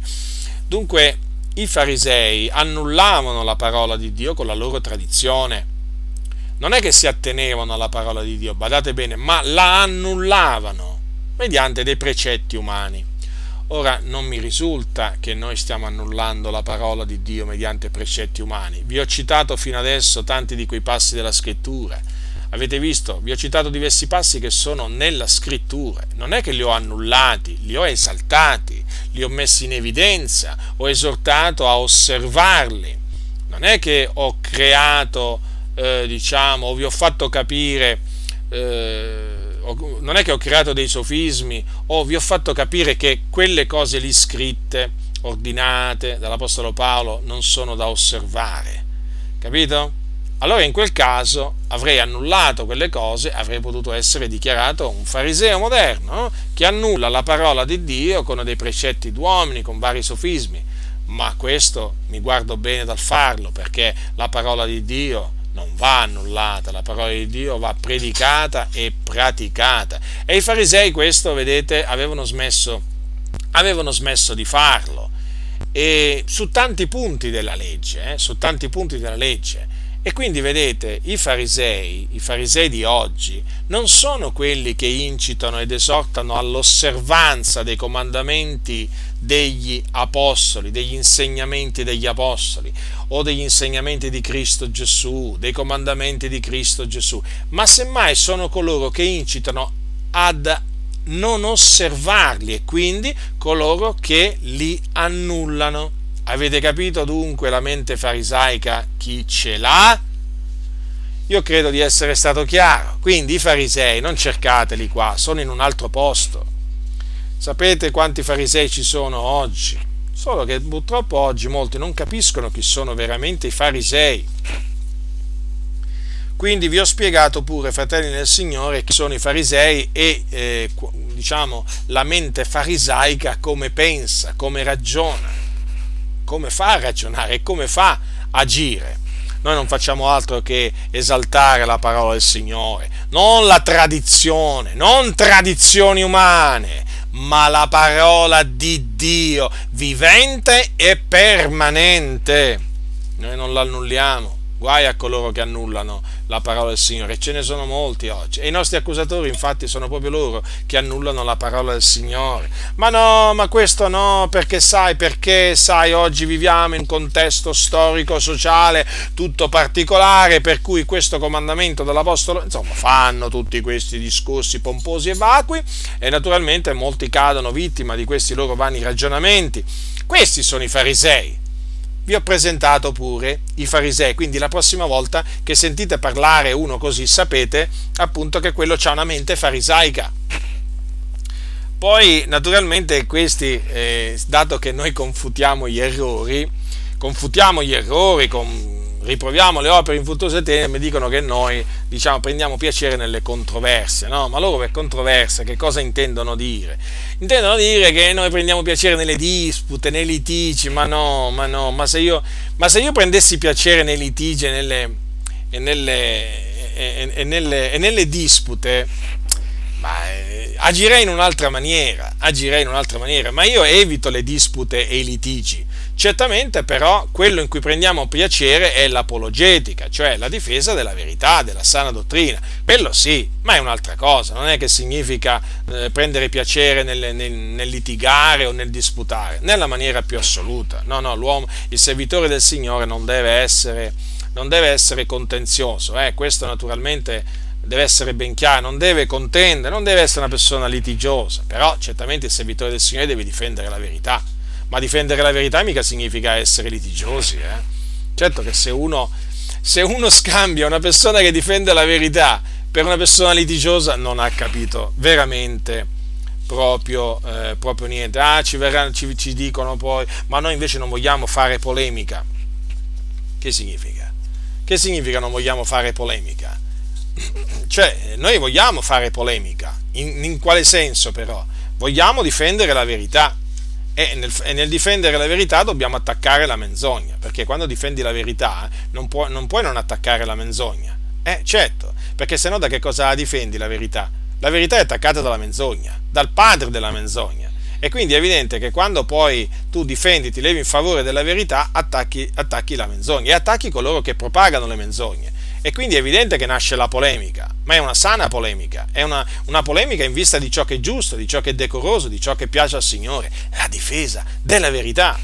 S1: Dunque i farisei annullavano la parola di Dio con la loro tradizione. Non è che si attenevano alla parola di Dio, badate bene, ma la annullavano mediante dei precetti umani. Ora non mi risulta che noi stiamo annullando la parola di Dio mediante precetti umani. Vi ho citato fino adesso tanti di quei passi della scrittura. Avete visto? Vi ho citato diversi passi che sono nella scrittura. Non è che li ho annullati, li ho esaltati, li ho messi in evidenza, ho esortato a osservarli. Non è che ho creato, eh, diciamo, o vi ho fatto capire... Eh, non è che ho creato dei sofismi o vi ho fatto capire che quelle cose lì scritte, ordinate dall'Apostolo Paolo, non sono da osservare. Capito? Allora in quel caso avrei annullato quelle cose, avrei potuto essere dichiarato un fariseo moderno che annulla la parola di Dio con dei precetti d'uomini, con vari sofismi. Ma questo mi guardo bene dal farlo perché la parola di Dio non va annullata, la parola di Dio va predicata e praticata. E i farisei questo, vedete, avevano smesso, avevano smesso di farlo. E su tanti punti della legge, eh, su tanti punti della legge. E quindi vedete, i farisei, i farisei di oggi, non sono quelli che incitano ed esortano all'osservanza dei comandamenti degli apostoli, degli insegnamenti degli apostoli o degli insegnamenti di Cristo Gesù, dei comandamenti di Cristo Gesù, ma semmai sono coloro che incitano ad non osservarli e quindi coloro che li annullano. Avete capito dunque la mente farisaica chi ce l'ha? Io credo di essere stato chiaro. Quindi i farisei non cercateli qua, sono in un altro posto. Sapete quanti farisei ci sono oggi? Solo che purtroppo oggi molti non capiscono chi sono veramente i farisei. Quindi vi ho spiegato pure, fratelli del Signore, chi sono i farisei e eh, diciamo la mente farisaica come pensa, come ragiona come fa a ragionare e come fa a agire. Noi non facciamo altro che esaltare la parola del Signore, non la tradizione, non tradizioni umane, ma la parola di Dio, vivente e permanente. Noi non l'annulliamo, guai a coloro che annullano la parola del Signore, ce ne sono molti oggi. E i nostri accusatori, infatti, sono proprio loro che annullano la parola del Signore. Ma no, ma questo no, perché sai, perché sai, oggi viviamo in un contesto storico, sociale, tutto particolare, per cui questo comandamento dell'Apostolo, insomma, fanno tutti questi discorsi pomposi e vacui, e naturalmente molti cadono vittima di questi loro vani ragionamenti. Questi sono i farisei vi ho presentato pure i farisei, quindi la prossima volta che sentite parlare uno così sapete appunto che quello ha una mente farisaica. Poi naturalmente questi, eh, dato che noi confutiamo gli errori, confutiamo gli errori con riproviamo le opere infruttuose tene, mi dicono che noi diciamo, prendiamo piacere nelle controversie, no? Ma loro per controversia che cosa intendono dire? Intendono dire che noi prendiamo piacere nelle dispute, nei litigi, ma no, ma no, ma se io, ma se io prendessi piacere nei litigi e nelle, e nelle, e, e nelle, e nelle dispute, ma, eh, agirei in un'altra maniera, agirei in un'altra maniera, ma io evito le dispute e i litigi Certamente però quello in cui prendiamo piacere è l'apologetica, cioè la difesa della verità, della sana dottrina. Quello sì, ma è un'altra cosa, non è che significa eh, prendere piacere nel, nel, nel, litigare o nel disputare, nella maniera più assoluta. No, no, l'uomo, il servitore del Signore non deve essere, non deve essere contenzioso, eh, questo naturalmente deve essere ben chiaro, non deve contendere, non deve essere una persona litigiosa, però certamente il servitore del Signore deve difendere la verità ma difendere la verità mica significa essere litigiosi. Eh? Certo che se uno, se uno scambia una persona che difende la verità per una persona litigiosa non ha capito veramente proprio, eh, proprio niente. Ah, ci, verranno, ci, ci dicono poi, ma noi invece non vogliamo fare polemica. Che significa? Che significa non vogliamo fare polemica? Cioè, noi vogliamo fare polemica. In, in quale senso però? Vogliamo difendere la verità. E nel, e nel, difendere la verità dobbiamo attaccare la menzogna, perché quando difendi la verità non, può, non puoi non attaccare la menzogna. Eh, certo, perché sennò da che cosa difendi la verità? La verità è attaccata dalla menzogna, dal padre della menzogna. E quindi è evidente che quando poi tu difendi, ti levi in favore della verità, attacchi, attacchi la menzogna e attacchi coloro che propagano le menzogne. E quindi è evidente che nasce la polemica, ma è una sana polemica, è una, una, polemica in vista di ciò che è giusto, di ciò che è decoroso, di ciò che piace al Signore, la difesa della verità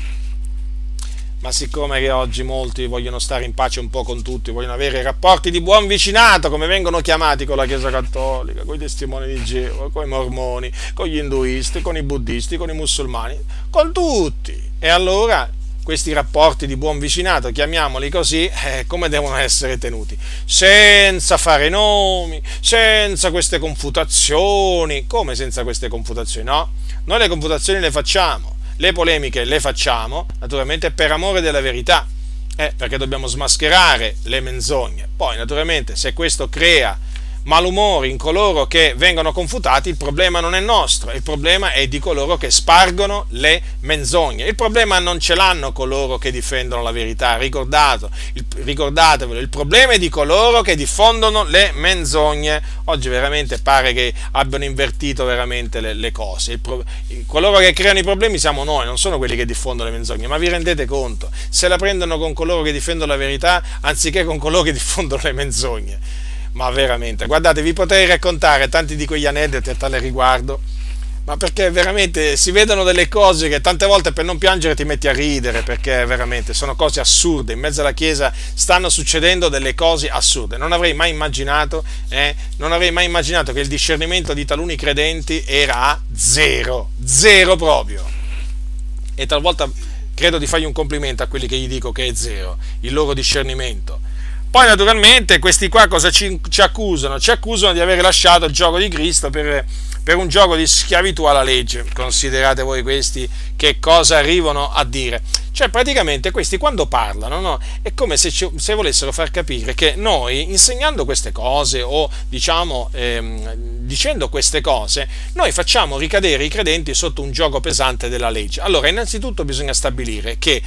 S1: ma siccome che oggi molti vogliono stare in pace un po' con tutti, vogliono avere rapporti di buon vicinato, come vengono chiamati con la Chiesa Cattolica, con i testimoni di Geova, con i mormoni, con gli induisti, con i buddisti, con i musulmani, con tutti. E allora questi rapporti di buon vicinato, chiamiamoli così, eh, come devono essere tenuti? Senza fare nomi, senza queste confutazioni. Come senza queste confutazioni? No, noi le confutazioni le facciamo le polemiche le facciamo naturalmente per amore della verità, eh, perché dobbiamo smascherare le menzogne. Poi naturalmente se questo crea malumori in coloro che vengono confutati, il problema non è nostro, il problema è di coloro che spargono le menzogne. Il problema non ce l'hanno coloro che difendono la verità, ricordatevelo, il problema è di coloro che diffondono le menzogne. Oggi veramente pare che abbiano invertito veramente le, le cose. Pro, coloro che creano i problemi siamo noi, non sono quelli che diffondono le menzogne, ma vi rendete conto? Se la prendono con coloro che difendono la verità anziché con coloro che diffondono le menzogne ma veramente, guardate, vi potrei raccontare tanti di quegli aneddoti a tale riguardo, ma perché veramente si vedono delle cose che tante volte per non piangere ti metti a ridere, perché veramente sono cose assurde, in mezzo alla Chiesa stanno succedendo delle cose assurde, non avrei mai immaginato, eh, non avrei mai immaginato che il discernimento di taluni credenti era a zero, zero proprio, e talvolta credo di fargli un complimento a quelli che gli dico che è zero, il loro discernimento poi naturalmente questi qua cosa ci, ci, accusano? Ci accusano di aver lasciato il gioco di Cristo per, per un gioco di schiavitù alla legge. Considerate voi questi che cosa arrivano a dire. Cioè praticamente questi quando parlano no? è come se, ci, se, volessero far capire che noi insegnando queste cose o diciamo ehm, dicendo queste cose noi facciamo ricadere i credenti sotto un gioco pesante della legge. Allora innanzitutto bisogna stabilire che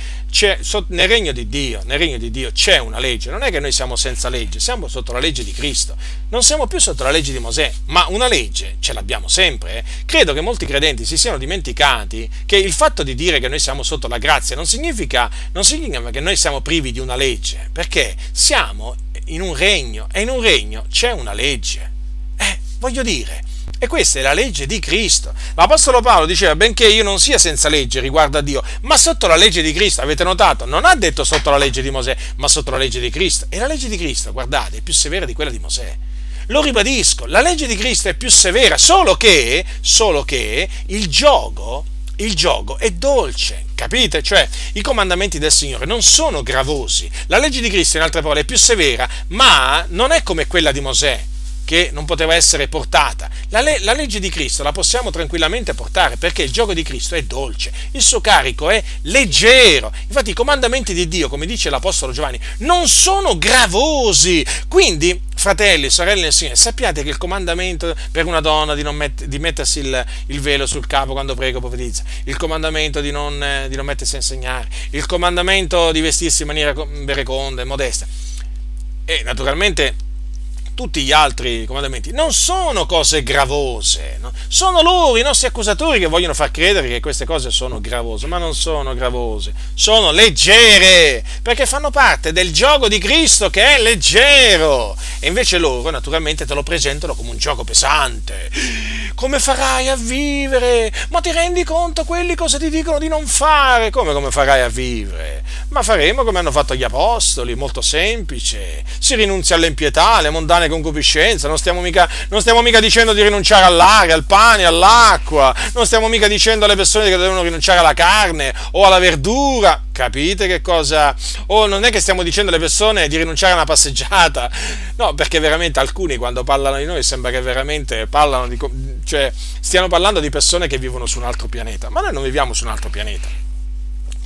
S1: nel regno di Dio, nel regno di Dio c'è una legge, non è che noi siamo senza legge, siamo sotto la legge di Cristo, non siamo più sotto la legge di Mosè, ma una legge ce l'abbiamo sempre. Eh? Credo che molti credenti si siano dimenticati che il fatto di dire che noi siamo sotto la grazia non significa, non significa che noi siamo privi di una legge, perché siamo in un regno e in un regno c'è una legge. Eh, voglio dire, e questa è la legge di Cristo. L'Apostolo Paolo diceva, benché io non sia senza legge riguardo a Dio, ma sotto la legge di Cristo, avete notato? Non ha detto sotto la legge di Mosè, ma sotto la legge di Cristo. E la legge di Cristo, guardate, è più severa di quella di Mosè. Lo ribadisco, la legge di Cristo è più severa, solo che, solo che il gioco il gioco è dolce, capite? Cioè, i comandamenti del Signore non sono gravosi. La legge di Cristo, in altre parole, è più severa, ma non è come quella di Mosè che non poteva essere portata. La, le- la, legge di Cristo la possiamo tranquillamente portare perché il gioco di Cristo è dolce, il suo carico è leggero. Infatti i comandamenti di Dio, come dice l'Apostolo Giovanni, non sono gravosi. Quindi, fratelli, sorelle nel Signore, sappiate che il comandamento per una donna di, met- di mettersi il, il, velo sul capo quando prega profetizza, il comandamento di non, eh, di non mettersi a insegnare, il comandamento di vestirsi in maniera vereconda e modesta. E naturalmente tutti gli altri comandamenti non sono cose gravose, no? sono loro, i nostri accusatori, che vogliono far credere che queste cose sono gravose, ma non sono gravose, sono leggere, perché fanno parte del gioco di Cristo che è leggero. E invece loro naturalmente te lo presentano come un gioco pesante. Come farai a vivere? Ma ti rendi conto quelli cosa ti dicono di non fare? Come come farai a vivere? Ma faremo come hanno fatto gli apostoli, molto semplice. Si rinunzia all'impietà, alle mondane vane concupiscenze, non stiamo, mica, non stiamo mica dicendo di rinunciare all'aria, al pane, all'acqua, non stiamo mica dicendo alle persone che devono rinunciare alla carne o alla verdura, capite che cosa? O non è che stiamo dicendo alle persone di rinunciare a una passeggiata, no, perché veramente alcuni quando parlano di noi sembra che veramente parlano di, cioè, stiano parlando di persone che vivono su un altro pianeta, ma noi non viviamo su un altro pianeta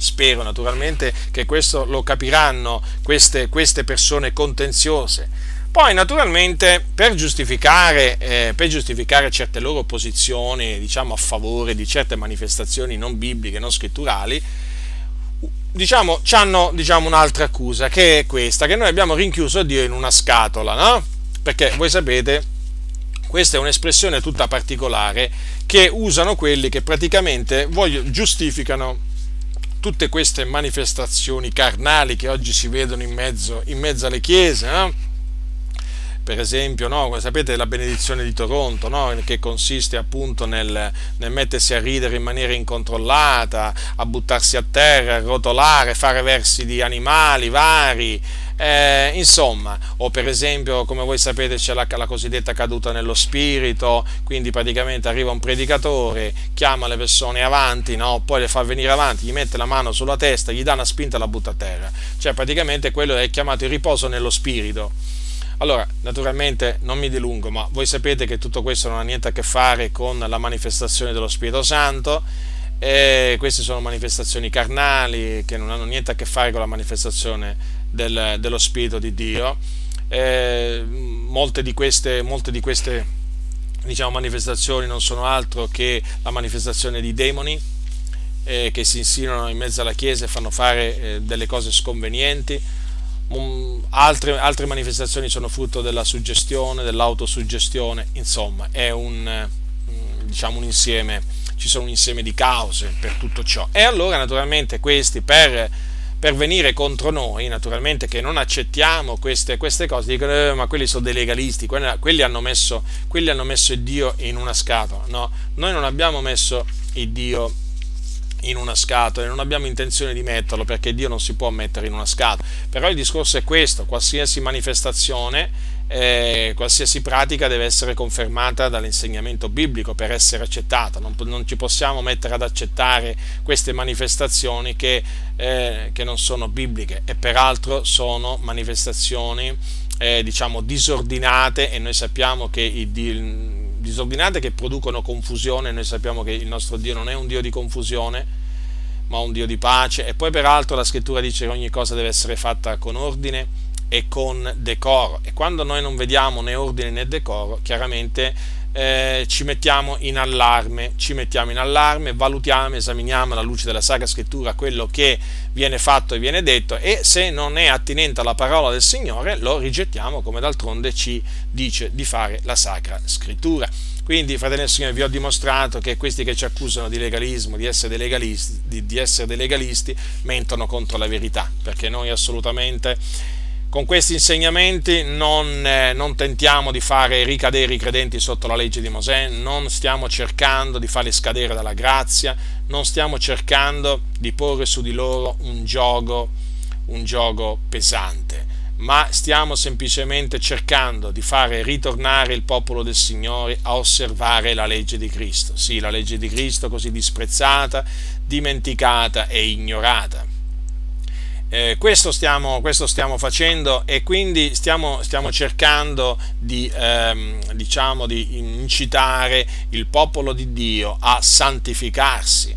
S1: Spero naturalmente che questo lo capiranno queste, queste persone contenziose. Poi naturalmente per giustificare, eh, per giustificare, certe loro posizioni diciamo, a favore di certe manifestazioni non bibliche, non scritturali, diciamo, hanno diciamo, un'altra accusa che è questa, che noi abbiamo rinchiuso Dio in una scatola, no? Perché voi sapete, questa è un'espressione tutta particolare che usano quelli che praticamente voglio, giustificano tutte queste manifestazioni carnali che oggi si vedono in mezzo, in mezzo alle chiese, no? Per esempio, no? sapete la benedizione di Toronto, no? che consiste appunto nel, nel, mettersi a ridere in maniera incontrollata, a buttarsi a terra, a rotolare, fare versi di animali vari, eh, insomma, o per esempio, come voi sapete, c'è la, la, cosiddetta caduta nello spirito, quindi praticamente arriva un predicatore, chiama le persone avanti, no? poi le fa venire avanti, gli mette la mano sulla testa, gli dà una spinta e la butta a terra. Cioè, praticamente quello è chiamato il riposo nello spirito. Allora, naturalmente non mi dilungo, ma voi sapete che tutto questo non ha niente a che fare con la manifestazione dello Spirito Santo. E queste sono manifestazioni carnali che non hanno niente a che fare con la manifestazione del, dello Spirito di Dio. Eh, molte di queste, molte di queste diciamo, manifestazioni non sono altro che la manifestazione di demoni eh, che si insinuano in mezzo alla Chiesa e fanno fare eh, delle cose sconvenienti. Altre, altre, manifestazioni sono frutto della suggestione, dell'autosuggestione, insomma è un, diciamo, un insieme, ci sono un insieme di cause per tutto ciò. E allora naturalmente questi per per venire contro noi, naturalmente che non accettiamo queste, queste cose, dicono eh, ma quelli sono dei legalisti, quelli, hanno messo, quelli hanno messo il Dio in una scatola. No, noi non abbiamo messo il Dio in una scatola e non abbiamo intenzione di metterlo perché Dio non si può mettere in una scatola. Però il discorso è questo, qualsiasi manifestazione eh, qualsiasi pratica deve essere confermata dall'insegnamento biblico per essere accettata, non, non ci possiamo mettere ad accettare queste manifestazioni che, eh, che non sono bibliche e peraltro sono manifestazioni eh, diciamo disordinate e noi sappiamo che i, disordinate che producono confusione, noi sappiamo che il nostro Dio non è un Dio di confusione, ma un Dio di pace e poi peraltro la scrittura dice che ogni cosa deve essere fatta con ordine e con decoro. E quando noi non vediamo né ordine né decoro, chiaramente eh, ci mettiamo in allarme, ci mettiamo in allarme, valutiamo, esaminiamo alla luce della Sacra Scrittura quello che viene fatto e viene detto e se non è attinente alla parola del Signore lo rigettiamo come d'altronde ci dice di fare la Sacra Scrittura. Quindi, fratelli del Signore, vi ho dimostrato che questi che ci accusano di legalismo, di essere dei legalisti, di, di essere dei legalisti mentono contro la verità, perché noi assolutamente con questi insegnamenti non, eh, non, tentiamo di fare ricadere i credenti sotto la legge di Mosè, non stiamo cercando di farli scadere dalla grazia, non stiamo cercando di porre su di loro un gioco, un gioco pesante, ma stiamo semplicemente cercando di fare ritornare il popolo del Signore a osservare la legge di Cristo. Sì, la legge di Cristo così disprezzata, dimenticata e ignorata eh, questo, stiamo, questo, stiamo, facendo e quindi stiamo, stiamo cercando di, ehm, diciamo, di incitare il popolo di Dio a santificarsi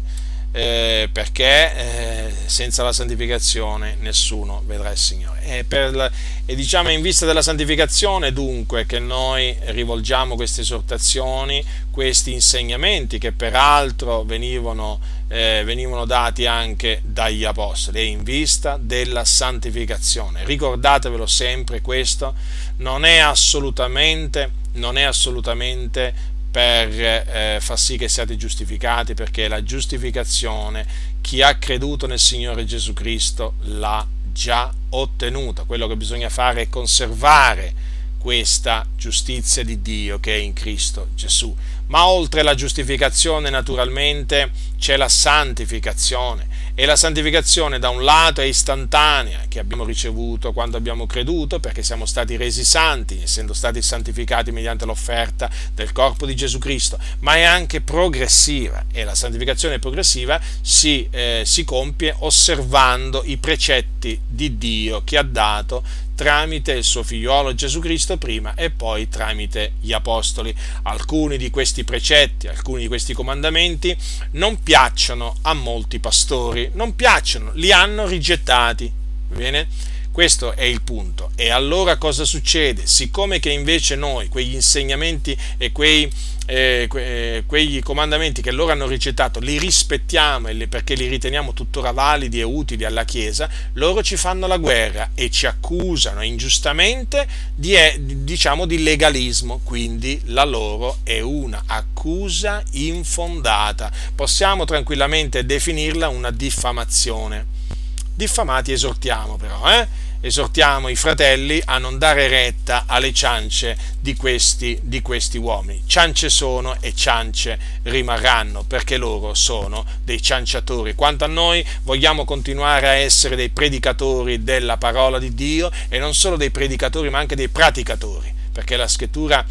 S1: eh, perché eh, senza la santificazione nessuno vedrà il Signore. E, per, e, diciamo in vista della santificazione dunque che noi rivolgiamo queste esortazioni, questi insegnamenti che peraltro venivano, eh, venivano dati anche dagli apostoli e in vista della santificazione. Ricordatevelo sempre questo, non è assolutamente, non è assolutamente per eh, far sì che siate giustificati, perché la giustificazione chi ha creduto nel Signore Gesù Cristo l'ha già ottenuta. Quello che bisogna fare è conservare questa giustizia di Dio che è in Cristo Gesù. Ma oltre la giustificazione naturalmente c'è la santificazione E la santificazione da un lato è istantanea, che abbiamo ricevuto quando abbiamo creduto, perché siamo stati resi santi, essendo stati santificati mediante l'offerta del corpo di Gesù Cristo, ma è anche progressiva e la santificazione progressiva si, eh, si compie osservando i precetti di Dio che ha dato tramite il suo figliuolo Gesù Cristo prima e poi tramite gli apostoli. Alcuni di questi precetti, alcuni di questi comandamenti non piacciono a molti pastori, non piacciono, li hanno rigettati. Bene? Questo è il punto. E allora cosa succede? Siccome che invece noi quegli insegnamenti e quei, eh, que, quegli comandamenti che loro hanno rigettato li rispettiamo perché li riteniamo tuttora validi e utili alla Chiesa, loro ci fanno la guerra e ci accusano ingiustamente di, diciamo, di legalismo. Quindi la loro è una accusa infondata. Possiamo tranquillamente definirla una diffamazione diffamati esortiamo però, eh? Esortiamo i fratelli a non dare retta alle ciance di questi, di questi uomini. Ciance sono e ciance rimarranno perché loro sono dei cianciatori. Quanto a noi vogliamo continuare a essere dei predicatori della parola di Dio e non solo dei predicatori ma anche dei praticatori perché la scrittura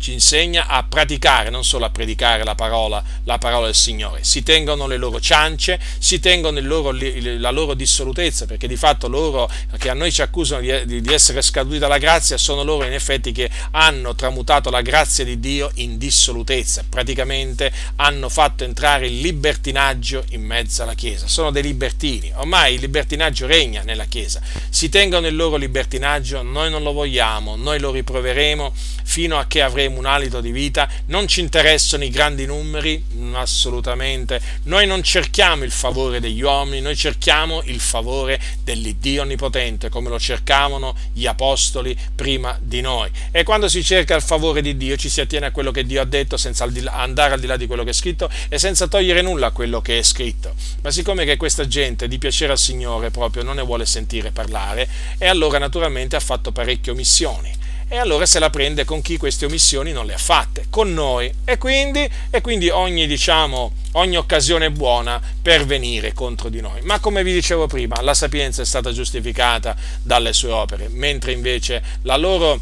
S1: ci insegna a praticare, non solo a predicare la parola, la parola del Signore. Si tengono le loro ciance, si tengono loro, la loro dissolutezza, perché di fatto loro che a noi ci accusano di, di essere scaduti dalla grazia sono loro in effetti che hanno tramutato la grazia di Dio in dissolutezza, praticamente hanno fatto entrare il libertinaggio in mezzo alla Chiesa. Sono dei libertini, ormai il libertinaggio regna nella Chiesa. Si tengono il loro libertinaggio, noi non lo vogliamo, noi lo riproveremo fino a che avremo un alito di vita, non ci interessano i grandi numeri, assolutamente, noi non cerchiamo il favore degli uomini, noi cerchiamo il favore dell'Iddio Onnipotente, come lo cercavano gli apostoli prima di noi. E quando si cerca il favore di Dio ci si attiene a quello che Dio ha detto senza andare al di là di quello che è scritto e senza togliere nulla a quello che è scritto. Ma siccome che questa gente di piacere al Signore proprio non ne vuole sentire parlare, e allora naturalmente ha fatto parecchie omissioni e allora se la prende con chi queste omissioni non le ha fatte, con noi. E quindi, e quindi ogni, diciamo, ogni occasione è buona per venire contro di noi. Ma come vi dicevo prima, la sapienza è stata giustificata dalle sue opere, mentre invece la loro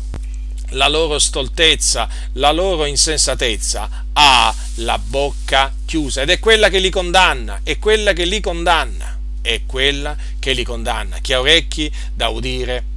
S1: la loro stoltezza, la loro insensatezza ha la bocca chiusa ed è quella che li condanna, è quella che li condanna, è quella che li condanna. Chi ha orecchi da udire